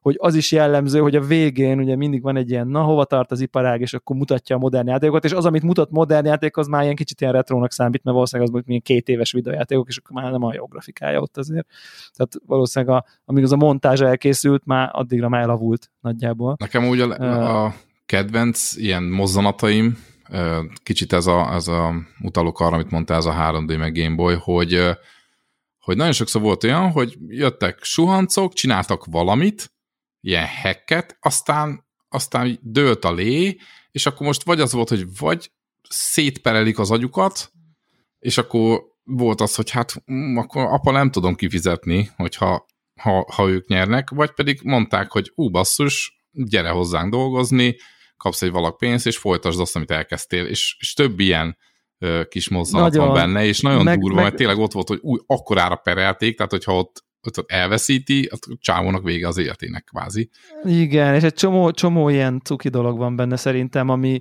hogy az is jellemző, hogy a végén ugye mindig van egy ilyen, na hova tart az iparág, és akkor mutatja a modern játékokat, és az, amit mutat modern játék, az már ilyen kicsit ilyen retrónak számít, mert valószínűleg az mondjuk két éves videójátékok, és akkor már nem a jó grafikája ott azért. Tehát valószínűleg a, amíg az a montázs elkészült, már addigra már elavult nagyjából. Nekem úgy a, a kedvenc ilyen mozzanataim, kicsit ez a, ez a utalok arra, amit mondta ez a 3D meg Game Boy, hogy hogy nagyon sokszor volt olyan, hogy jöttek suhancok, csináltak valamit, ilyen hacket, aztán, aztán dőlt a lé, és akkor most vagy az volt, hogy vagy szétperelik az agyukat, és akkor volt az, hogy hát mm, akkor apa nem tudom kifizetni, hogyha ha, ha ők nyernek, vagy pedig mondták, hogy ú, basszus, gyere hozzánk dolgozni, kapsz egy valak pénzt, és folytasd azt, amit elkezdtél, és, és több ilyen kis mozzanat nagyon, van benne, és nagyon meg, durva, meg, mert tényleg ott volt, hogy új, akkorára perelték, tehát hogyha ott, ott elveszíti, a csávónak vége az életének kvázi. Igen, és egy csomó, csomó ilyen cuki dolog van benne szerintem, ami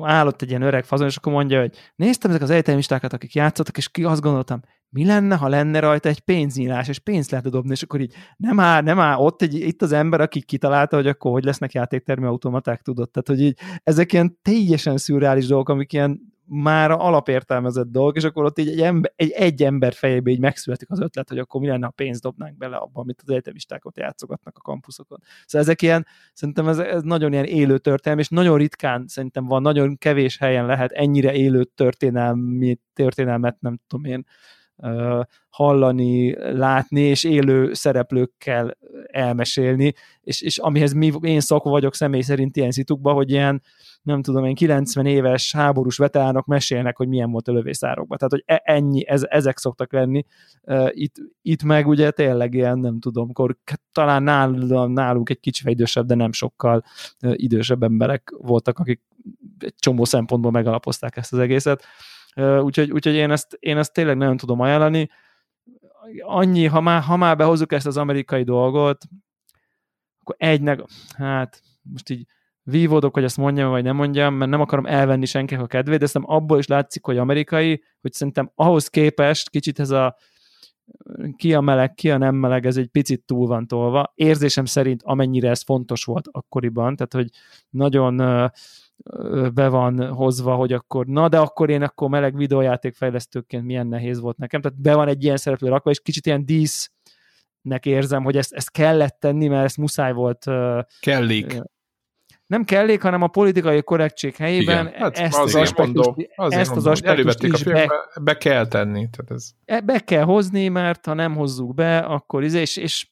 állott egy ilyen öreg fazon, és akkor mondja, hogy néztem ezek az egyetemistákat, akik játszottak, és ki azt gondoltam, mi lenne, ha lenne rajta egy pénznyílás, és pénzt lehet dobni, és akkor így nem áll, nem áll ott egy, itt az ember, aki kitalálta, hogy akkor hogy lesznek játéktermi automaták, tudott. Tehát, hogy így ezek ilyen teljesen szürreális dolgok, amik ilyen már alapértelmezett dolog, és akkor ott így egy, ember, egy, egy ember fejébe így megszületik az ötlet, hogy akkor mi lenne, ha pénzt dobnánk bele abban, amit az egyetemisták ott játszogatnak a kampuszokon. Szóval ezek ilyen, szerintem ez, ez nagyon ilyen élő történelem, és nagyon ritkán szerintem van, nagyon kevés helyen lehet ennyire élő történelmi, történelmet, nem tudom én, hallani, látni, és élő szereplőkkel elmesélni, és, és amihez mi, én szakva vagyok személy szerint ilyen szitukban, hogy ilyen, nem tudom én, 90 éves háborús veteránok mesélnek, hogy milyen volt a lövészárokban. Tehát, hogy e, ennyi, ez, ezek szoktak lenni. Itt, itt meg ugye tényleg ilyen, nem tudom, akkor talán nálunk, nálunk egy kicsivel idősebb, de nem sokkal idősebb emberek voltak, akik egy csomó szempontból megalapozták ezt az egészet úgyhogy, úgyhogy én, ezt, én ezt tényleg nagyon tudom ajánlani. Annyi, ha már, ha már behozzuk ezt az amerikai dolgot, akkor egynek, hát most így vívódok, hogy ezt mondjam, vagy nem mondjam, mert nem akarom elvenni senkinek a kedvét, de szerintem abból is látszik, hogy amerikai, hogy szerintem ahhoz képest kicsit ez a ki a meleg, ki a nem meleg, ez egy picit túl van tolva. Érzésem szerint amennyire ez fontos volt akkoriban, tehát hogy nagyon be van hozva, hogy akkor, na de akkor én akkor meleg videójáték fejlesztőként milyen nehéz volt nekem. Tehát be van egy ilyen szereplő rakva, és kicsit ilyen dísznek érzem, hogy ezt, ezt kellett tenni, mert ezt muszáj volt. Kellék. Nem kellék, hanem a politikai korrektség helyében igen, hát ezt, az aspektust, ezt az aspektust is a be, be kell tenni. Tehát ez... E, be kell hozni, mert ha nem hozzuk be, akkor izé, és, és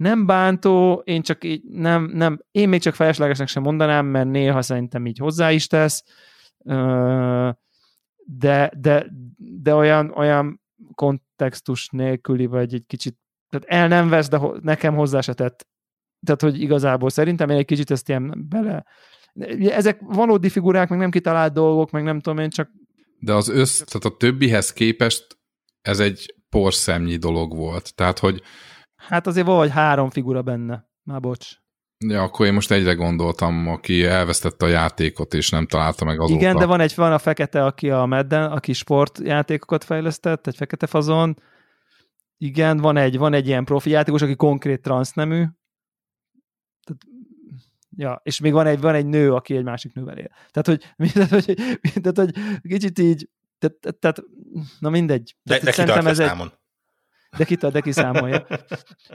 nem bántó, én csak így nem, nem, én még csak feleslegesnek sem mondanám, mert néha szerintem így hozzá is tesz, de, de, de olyan, olyan kontextus nélküli, vagy egy kicsit, tehát el nem vesz, de nekem hozzá se tett. Tehát, hogy igazából szerintem én egy kicsit ezt ilyen bele, ezek valódi figurák, meg nem kitalált dolgok, meg nem tudom én, csak de az össz, tehát a többihez képest ez egy porszemnyi dolog volt. Tehát, hogy Hát azért vagy három figura benne. Már bocs. Ja, akkor én most egyre gondoltam, aki elvesztette a játékot, és nem találta meg azóta. Igen, de van egy van a fekete, aki a Madden, aki sportjátékokat fejlesztett, egy fekete fazon, igen, van egy, van egy ilyen profi játékos, aki konkrét transznemű, tehát, ja, és még van egy, van egy nő, aki egy másik nővel él. Tehát, hogy, tehát, hogy, tehát, hogy kicsit így, tehát, tehát na mindegy. De, tehát, de ez egy, számon? De ki de ki számolja.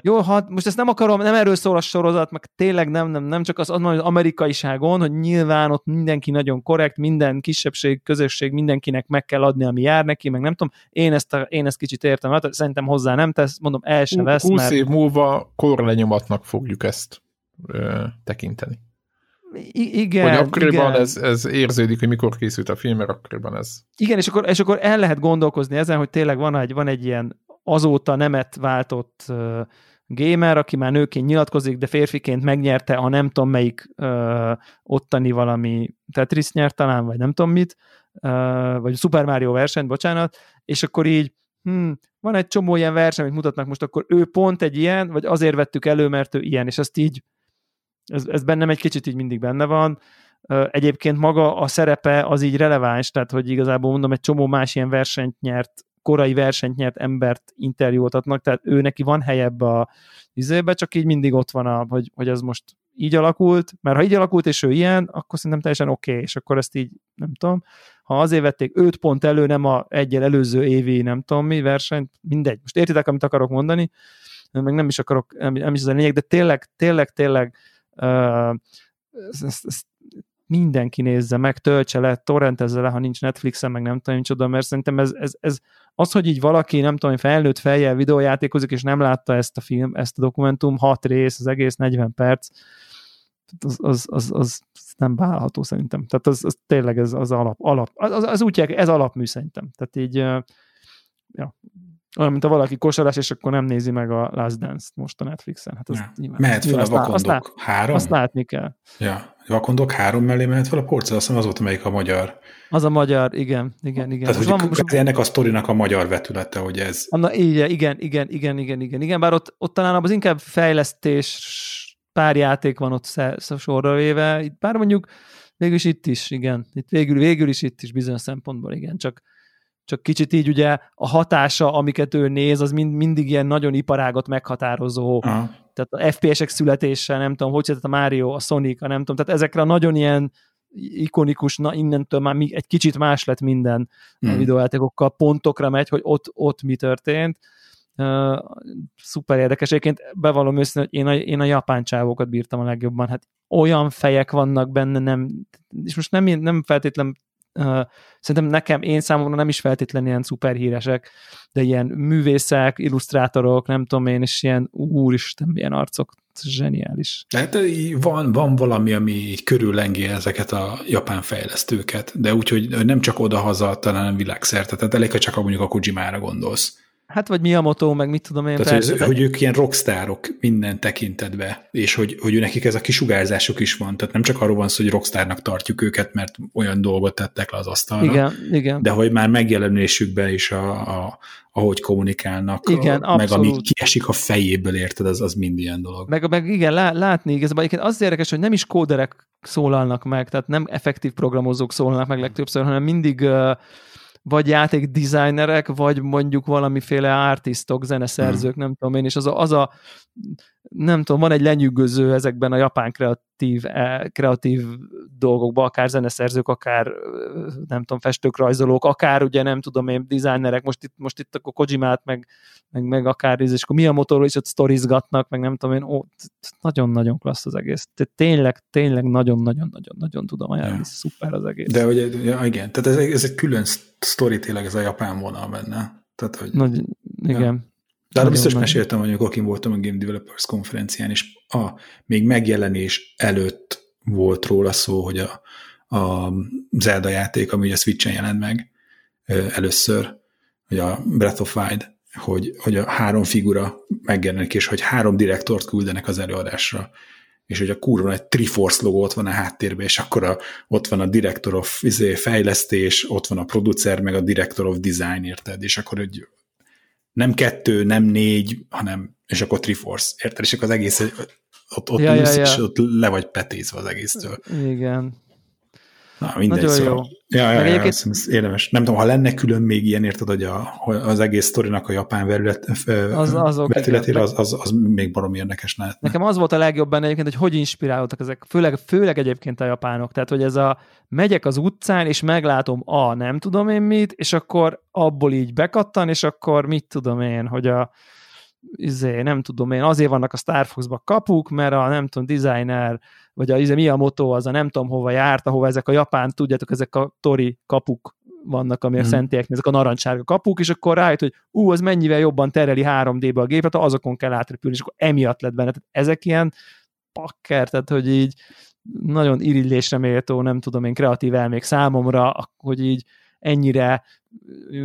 Jó, hát most ezt nem akarom, nem erről szól a sorozat, meg tényleg nem, nem, nem csak az, az amerikaiságon, hogy nyilván ott mindenki nagyon korrekt, minden kisebbség, közösség, mindenkinek meg kell adni, ami jár neki, meg nem tudom, én ezt, a, én ezt kicsit értem, hát szerintem hozzá nem tesz, mondom, el se vesz, 20 mert... év múlva korlenyomatnak fogjuk ezt ö, tekinteni. I- igen. Hogy akkoriban igen. Ez, ez érződik, hogy mikor készült a film, mert akkoriban ez. Igen, és akkor, és akkor el lehet gondolkozni ezen, hogy tényleg van egy, van egy ilyen azóta nemet váltott gamer, aki már nőként nyilatkozik, de férfiként megnyerte a nem tudom melyik uh, ottani valami Tetris nyert talán, vagy nem tudom mit, uh, vagy Super Mario versenyt, bocsánat, és akkor így hm, van egy csomó ilyen verseny, amit mutatnak most, akkor ő pont egy ilyen, vagy azért vettük elő, mert ő ilyen, és ezt így, ez, ez bennem egy kicsit így mindig benne van. Egyébként maga a szerepe az így releváns, tehát hogy igazából mondom, egy csomó más ilyen versenyt nyert korai versenyt nyert embert interjúoltatnak, tehát ő neki van helye ebbe a izébe, csak így mindig ott van, a, hogy, hogy ez most így alakult, mert ha így alakult, és ő ilyen, akkor szerintem teljesen oké, okay, és akkor ezt így, nem tudom, ha azért vették 5 pont elő, nem a egyel előző évi, nem tudom mi versenyt, mindegy. Most értitek, amit akarok mondani, meg nem is akarok, nem, nem is az a lényeg, de tényleg, tényleg, tényleg uh, ezt, ezt mindenki nézze meg, töltse le, torrentezze le, ha nincs Netflixen, meg nem tudom, micsoda, mert szerintem ez, ez, ez az, hogy így valaki, nem tudom, felnőtt fejjel videójátékozik, és nem látta ezt a film, ezt a dokumentum, hat rész, az egész 40 perc, az, az, az, az nem válható szerintem. Tehát az, az tényleg ez az alap, alap az, az úgy ez alapmű szerintem. Tehát így, ja, olyan, mint ha valaki kosaras, és akkor nem nézi meg a Last Dance-t most a Netflixen. Hát az ja. nyilván, mehet fel a vakondok azt lát, három? Azt látni kell. Ja, vakondok három mellé mehet fel a porca, azt hiszem az volt, amelyik a magyar. Az a magyar, igen, igen, igen. Tehát, hogy van, most... ennek a sztorinak a magyar vetülete, hogy ez... Na, igen, igen, igen, igen, igen, igen, igen, bár ott, ott talán az inkább fejlesztés pár játék van ott sorra véve, itt bár mondjuk végül is itt is, igen, itt végül, végül is itt is bizonyos szempontból, igen, csak csak kicsit így ugye a hatása, amiket ő néz, az mind, mindig ilyen nagyon iparágot meghatározó, Aha. tehát a FPS-ek születése, nem tudom, hogy a Mario, a Sonic, a nem tudom, tehát ezekre a nagyon ilyen ikonikus, na innentől már egy kicsit más lett minden hmm. a videójátékokkal, pontokra megy, hogy ott, ott mi történt. Uh, szuper érdekes. Egyébként bevallom őszintén, hogy én a, én a japán csávokat bírtam a legjobban. Hát olyan fejek vannak benne, nem, és most nem, nem feltétlen Szerintem nekem, én számomra nem is feltétlenül ilyen szuperhíresek, de ilyen művészek, illusztrátorok, nem tudom én, és ilyen úristen, milyen arcok, zseniális. Hát van, van valami, ami így körüllengi ezeket a japán fejlesztőket, de úgyhogy nem csak oda-haza, talán világszerte, tehát elég, ha csak mondjuk a Kojimára gondolsz. Hát vagy mi a motó, meg mit tudom én. Tehát, persze, hogy, de... hogy ők ilyen rockstárok minden tekintetbe, és hogy, hogy nekik ez a kisugárzásuk is van. Tehát nem csak arról van szó, hogy rockstárnak tartjuk őket, mert olyan dolgot tettek le az asztalra. Igen, igen. De hogy már megjelenésükben is, a, a, ahogy kommunikálnak, igen, a, meg ami kiesik a fejéből, érted, az, az mind ilyen dolog. Meg, meg igen, látni igazából, az érdekes, hogy nem is kóderek szólalnak meg, tehát nem effektív programozók szólalnak meg legtöbbször, hanem mindig uh, vagy játék designerek, vagy mondjuk valamiféle artistok, zeneszerzők, hmm. nem tudom én, és az a, az a nem tudom, van egy lenyűgöző ezekben a japán kreatív, e, kreatív dolgokban, akár zeneszerzők, akár nem tudom, festők, rajzolók, akár ugye nem tudom én, designerek, most itt, most itt akkor Kojimát, meg, meg, meg akár, és akkor mi a motorról is ott sztorizgatnak, meg nem tudom én, ó, nagyon-nagyon klassz az egész. Tehát tényleg, tényleg nagyon-nagyon-nagyon-nagyon tudom ajánlani, ja. szuper az egész. De hogy, ja, igen, tehát ez, ez egy külön sztori tényleg ez a japán vonal benne. Tehát, hogy, Nagy, igen. Ja. De arra biztos meséltem, hogy akin voltam a Game Developers konferencián, és a, még megjelenés előtt volt róla szó, hogy a, a Zelda játék, ami ugye Switch-en jelent meg először, hogy a Breath of Wild, hogy, hogy a három figura megjelenik, és hogy három direktort küldenek az előadásra, és hogy a kurva egy Triforce logó ott van a háttérben, és akkor a, ott van a Director of izé, fejlesztés, ott van a producer, meg a Director of Design, érted? És akkor hogy nem kettő, nem négy, hanem, és akkor Triforce, érted? És akkor az egész, ott, ott ja, ülsz, ja, ja. és ott le vagy petézve az egésztől. Igen. Na, mindegy, Nagyon szóval. jó. Ja, ja, ja, egyébként- ez, ez érdemes. Nem tudom, ha lenne külön még ilyen, érted, hogy a, az egész sztorinak a japán verület, Az- azok, vetületére, az, az, az még baromi érdekes lehet. Nekem az volt a legjobb benne egyébként, hogy hogy inspirálódtak ezek, főleg, főleg egyébként a japánok. Tehát, hogy ez a megyek az utcán, és meglátom a nem tudom én mit, és akkor abból így bekattan, és akkor mit tudom én, hogy a izé, nem tudom én, azért vannak a Star Fox-ba kapuk, mert a nem tudom, designer, vagy a izé, mi a motto, az a nem tudom hova járt, ahova ezek a japán, tudjátok, ezek a tori kapuk vannak, ami a Mhm. szentiek, ezek a narancssárga kapuk, és akkor rájött, hogy ú, az mennyivel jobban tereli 3D-be a gépet, azokon kell átrepülni, és akkor emiatt lett benne. Tehát ezek ilyen pakker, tehát hogy így nagyon irigylésre méltó, nem tudom én, kreatív elmék számomra, hogy így ennyire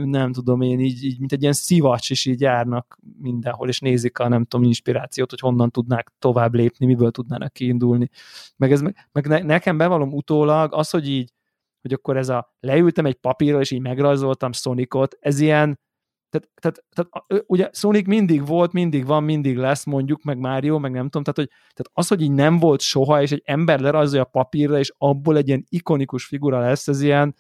nem tudom én, így, így mint egy ilyen szivacs is így járnak mindenhol, és nézik a nem tudom, inspirációt, hogy honnan tudnák tovább lépni, miből tudnának kiindulni. Meg, ez, meg ne, nekem bevallom utólag az, hogy így, hogy akkor ez a leültem egy papírra, és így megrajzoltam Sonicot, ez ilyen, tehát, tehát, tehát ugye Sonic mindig volt, mindig van, mindig lesz, mondjuk, meg Mario, meg nem tudom, tehát, hogy, tehát az, hogy így nem volt soha, és egy ember lerajzolja papírra, és abból egy ilyen ikonikus figura lesz, ez ilyen,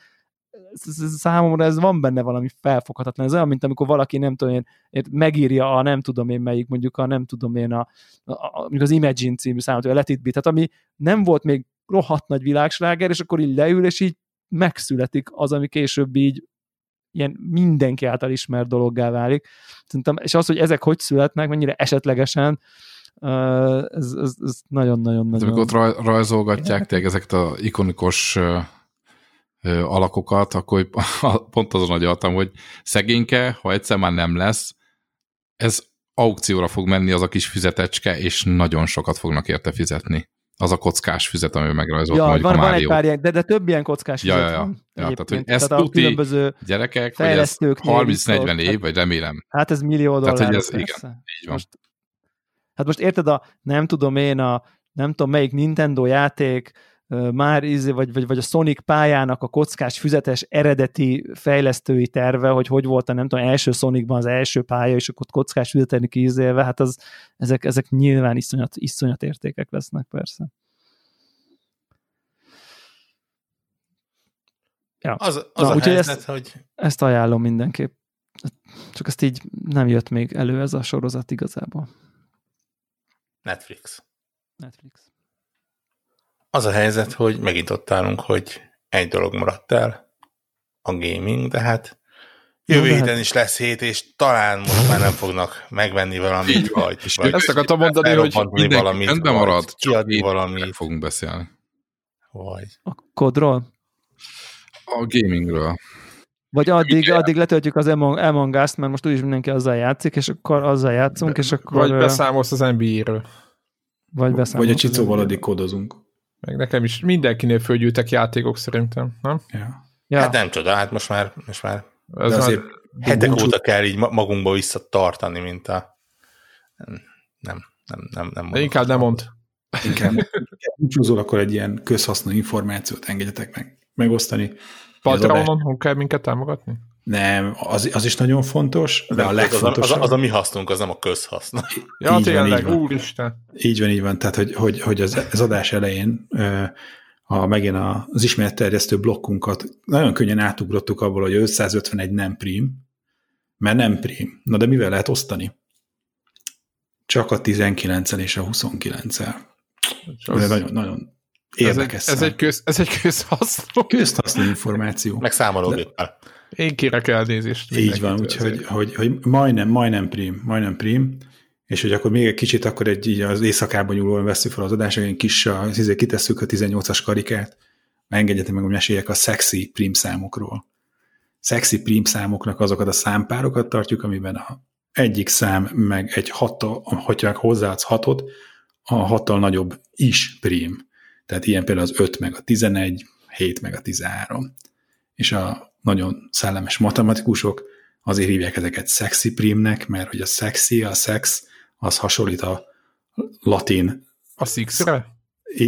ez, ez, számomra ez van benne valami felfoghatatlan. Ez olyan, mint amikor valaki nem tudom én, megírja a nem tudom én melyik, mondjuk a nem tudom én a, a, a az Imagine című számot, vagy a Let It Be, tehát ami nem volt még rohadt nagy világsláger, és akkor így leül, és így megszületik az, ami később így ilyen mindenki által ismert dologgá válik. Szerintem, és az, hogy ezek hogy születnek, mennyire esetlegesen, ez, ez, ez nagyon-nagyon Hát, nagyon... amikor rajzolgatják tényleg ezeket a ikonikus alakokat, akkor pont azon agyaltam, hogy szegényke, ha egyszer már nem lesz, ez aukcióra fog menni az a kis füzetecske, és nagyon sokat fognak érte fizetni. Az a kockás füzet, amivel megrajzolt Ja, mondjuk van, a van egy pár ilyen, de, de több ilyen kockás Ja, füzet ja, ja. van Ja, tehát, hogy ezt tehát a tuti- különböző, Gyerekek, hogy ez fejlesztőknél 30-40 viszont- év, vagy remélem, hát ez millió dollár. Tehát, hogy ez- persze. igen, így van. Most, hát most érted a, nem tudom én, a nem tudom melyik Nintendo játék, már izé, vagy, vagy, vagy a Sonic pályának a kockás füzetes eredeti fejlesztői terve, hogy hogy volt a nem tudom, első Sonicban az első pálya, és akkor kockás füzeteni kízélve, hát az, ezek, ezek nyilván iszonyat, iszonyat értékek lesznek persze. Ja. Az, az Na, a helyzet, ezt- hogy Ezt ajánlom mindenképp. Csak ezt így nem jött még elő ez a sorozat igazából. Netflix. Netflix. Az a helyzet, hogy megint ott állunk, hogy egy dolog maradt el, a gaming, de hát jövő de héten hát- is lesz hét, és talán most már nem fognak megvenni valamit, vagy, vagy Ezt akartam mondani, hogy mindenki valamit, rendben vagy marad, csak kiadni én valamit, fogunk beszélni. vagy A kodról? A gamingről. Vagy addig, addig letöltjük az Among, Among Us-t, mert most úgyis mindenki azzal játszik, és akkor azzal játszunk, és akkor... Vagy beszámolsz az NBA-ről. vagy Vagy beszámolunk a csicóval addig kodozunk. Meg nekem is mindenkinél fölgyűltek játékok szerintem, nem? Ja. Ja, hát nem csoda, hát most már, most már Ez De már- azért hetek búcsú- óta kell így ma- magunkba visszatartani, mint a nem, nem, nem, nem, mondok. inkább nem mond. inkább búcsúzol, akkor egy ilyen közhasznú információt engedjetek meg megosztani. Patreonon kell minket támogatni? Nem, az, az is nagyon fontos, de a az, az, legfontosabb... az, az, a mi hasznunk, az nem a közhaszn. Ja, Így van, tényleg, így van. úristen. Így van, így van. Tehát, hogy, hogy, hogy az, az adás elején a, megint a, az ismeretterjesztő blokkunkat nagyon könnyen átugrottuk abból, hogy 551 nem prim, mert nem prim. Na de mivel lehet osztani? Csak a 19 és a 29-el. Ez nagyon, nagyon Ez egy, érdekes. ez, egy köz, ez egy közhasznú. közhasznú információ. Meg számológéppel. Én kérek elnézést. Így van, úgyhogy hogy, hogy majdnem, majdnem prim, majdnem prim, és hogy akkor még egy kicsit, akkor egy így az éjszakában nyúlóan veszük fel az adást, egy kis, a, izé, kitesszük a 18-as karikát, engedjetek meg, hogy meséljek a szexi prim számokról. Szexi prim számoknak azokat a számpárokat tartjuk, amiben a egyik szám meg egy hattal, hogyha hozzáadsz hatot, a hattal nagyobb is prim. Tehát ilyen például az 5 meg a 11, 7 meg a 13. És a nagyon szellemes matematikusok azért hívják ezeket szexi primnek, mert hogy a szexi, a szex, az hasonlít a latin A Six-re?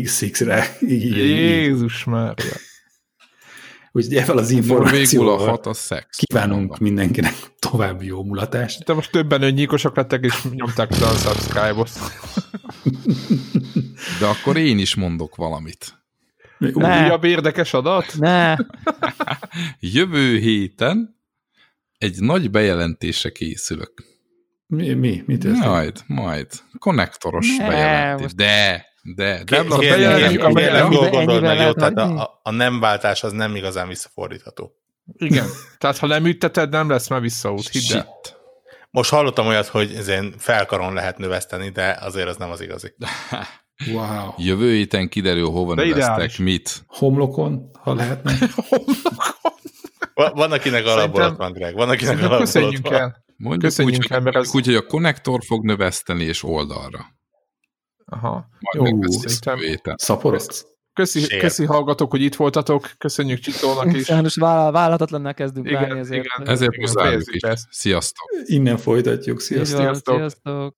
X-re. Jézus már. Úgyhogy ezzel az Végül a információval hat a szex. kívánunk mindenkinek további jó mulatást. De most többen önnyíkosak lettek, és nyomták le a subscribe-ot. De akkor én is mondok valamit. Ne. Újabb érdekes adat? Ne, Jövő héten egy nagy bejelentése készülök. Mi? Mi? Mi történik? Majd, majd. Konnektoros Ne, bejelentés. most- De, de, de Kérlek, bejelentjük a bejelentést. tehát a, a, a nem váltás az nem igazán visszafordítható. Igen. Tehát ha nem ütteted, nem lesz már visszaút. Hidd el. Most hallottam olyat, hogy felkaron lehet növeszteni, de azért az nem az igazi. Wow. Jövő héten kiderül, hova De neveztek ideális. mit. Homlokon, ha lehetne. Va- Van, akinek ott van, Greg. Van, akinek köszönjünk van. el. Mondjuk Köszönjük úgy, el, mert ez- úgy, hogy a konnektor fog növeszteni és oldalra. Aha. Majd Jó, szerintem-. Szaporodsz? Köszi, Sér. köszi hallgatók, hogy itt voltatok. Köszönjük Csitónak is. sajnos vállal, vállalhatatlanná kezdünk Igen, válni ezért. igen. Ezért Igen, is. Sziasztok! Innen folytatjuk. Sziasztok. van, Sziasztok. Sziasztok.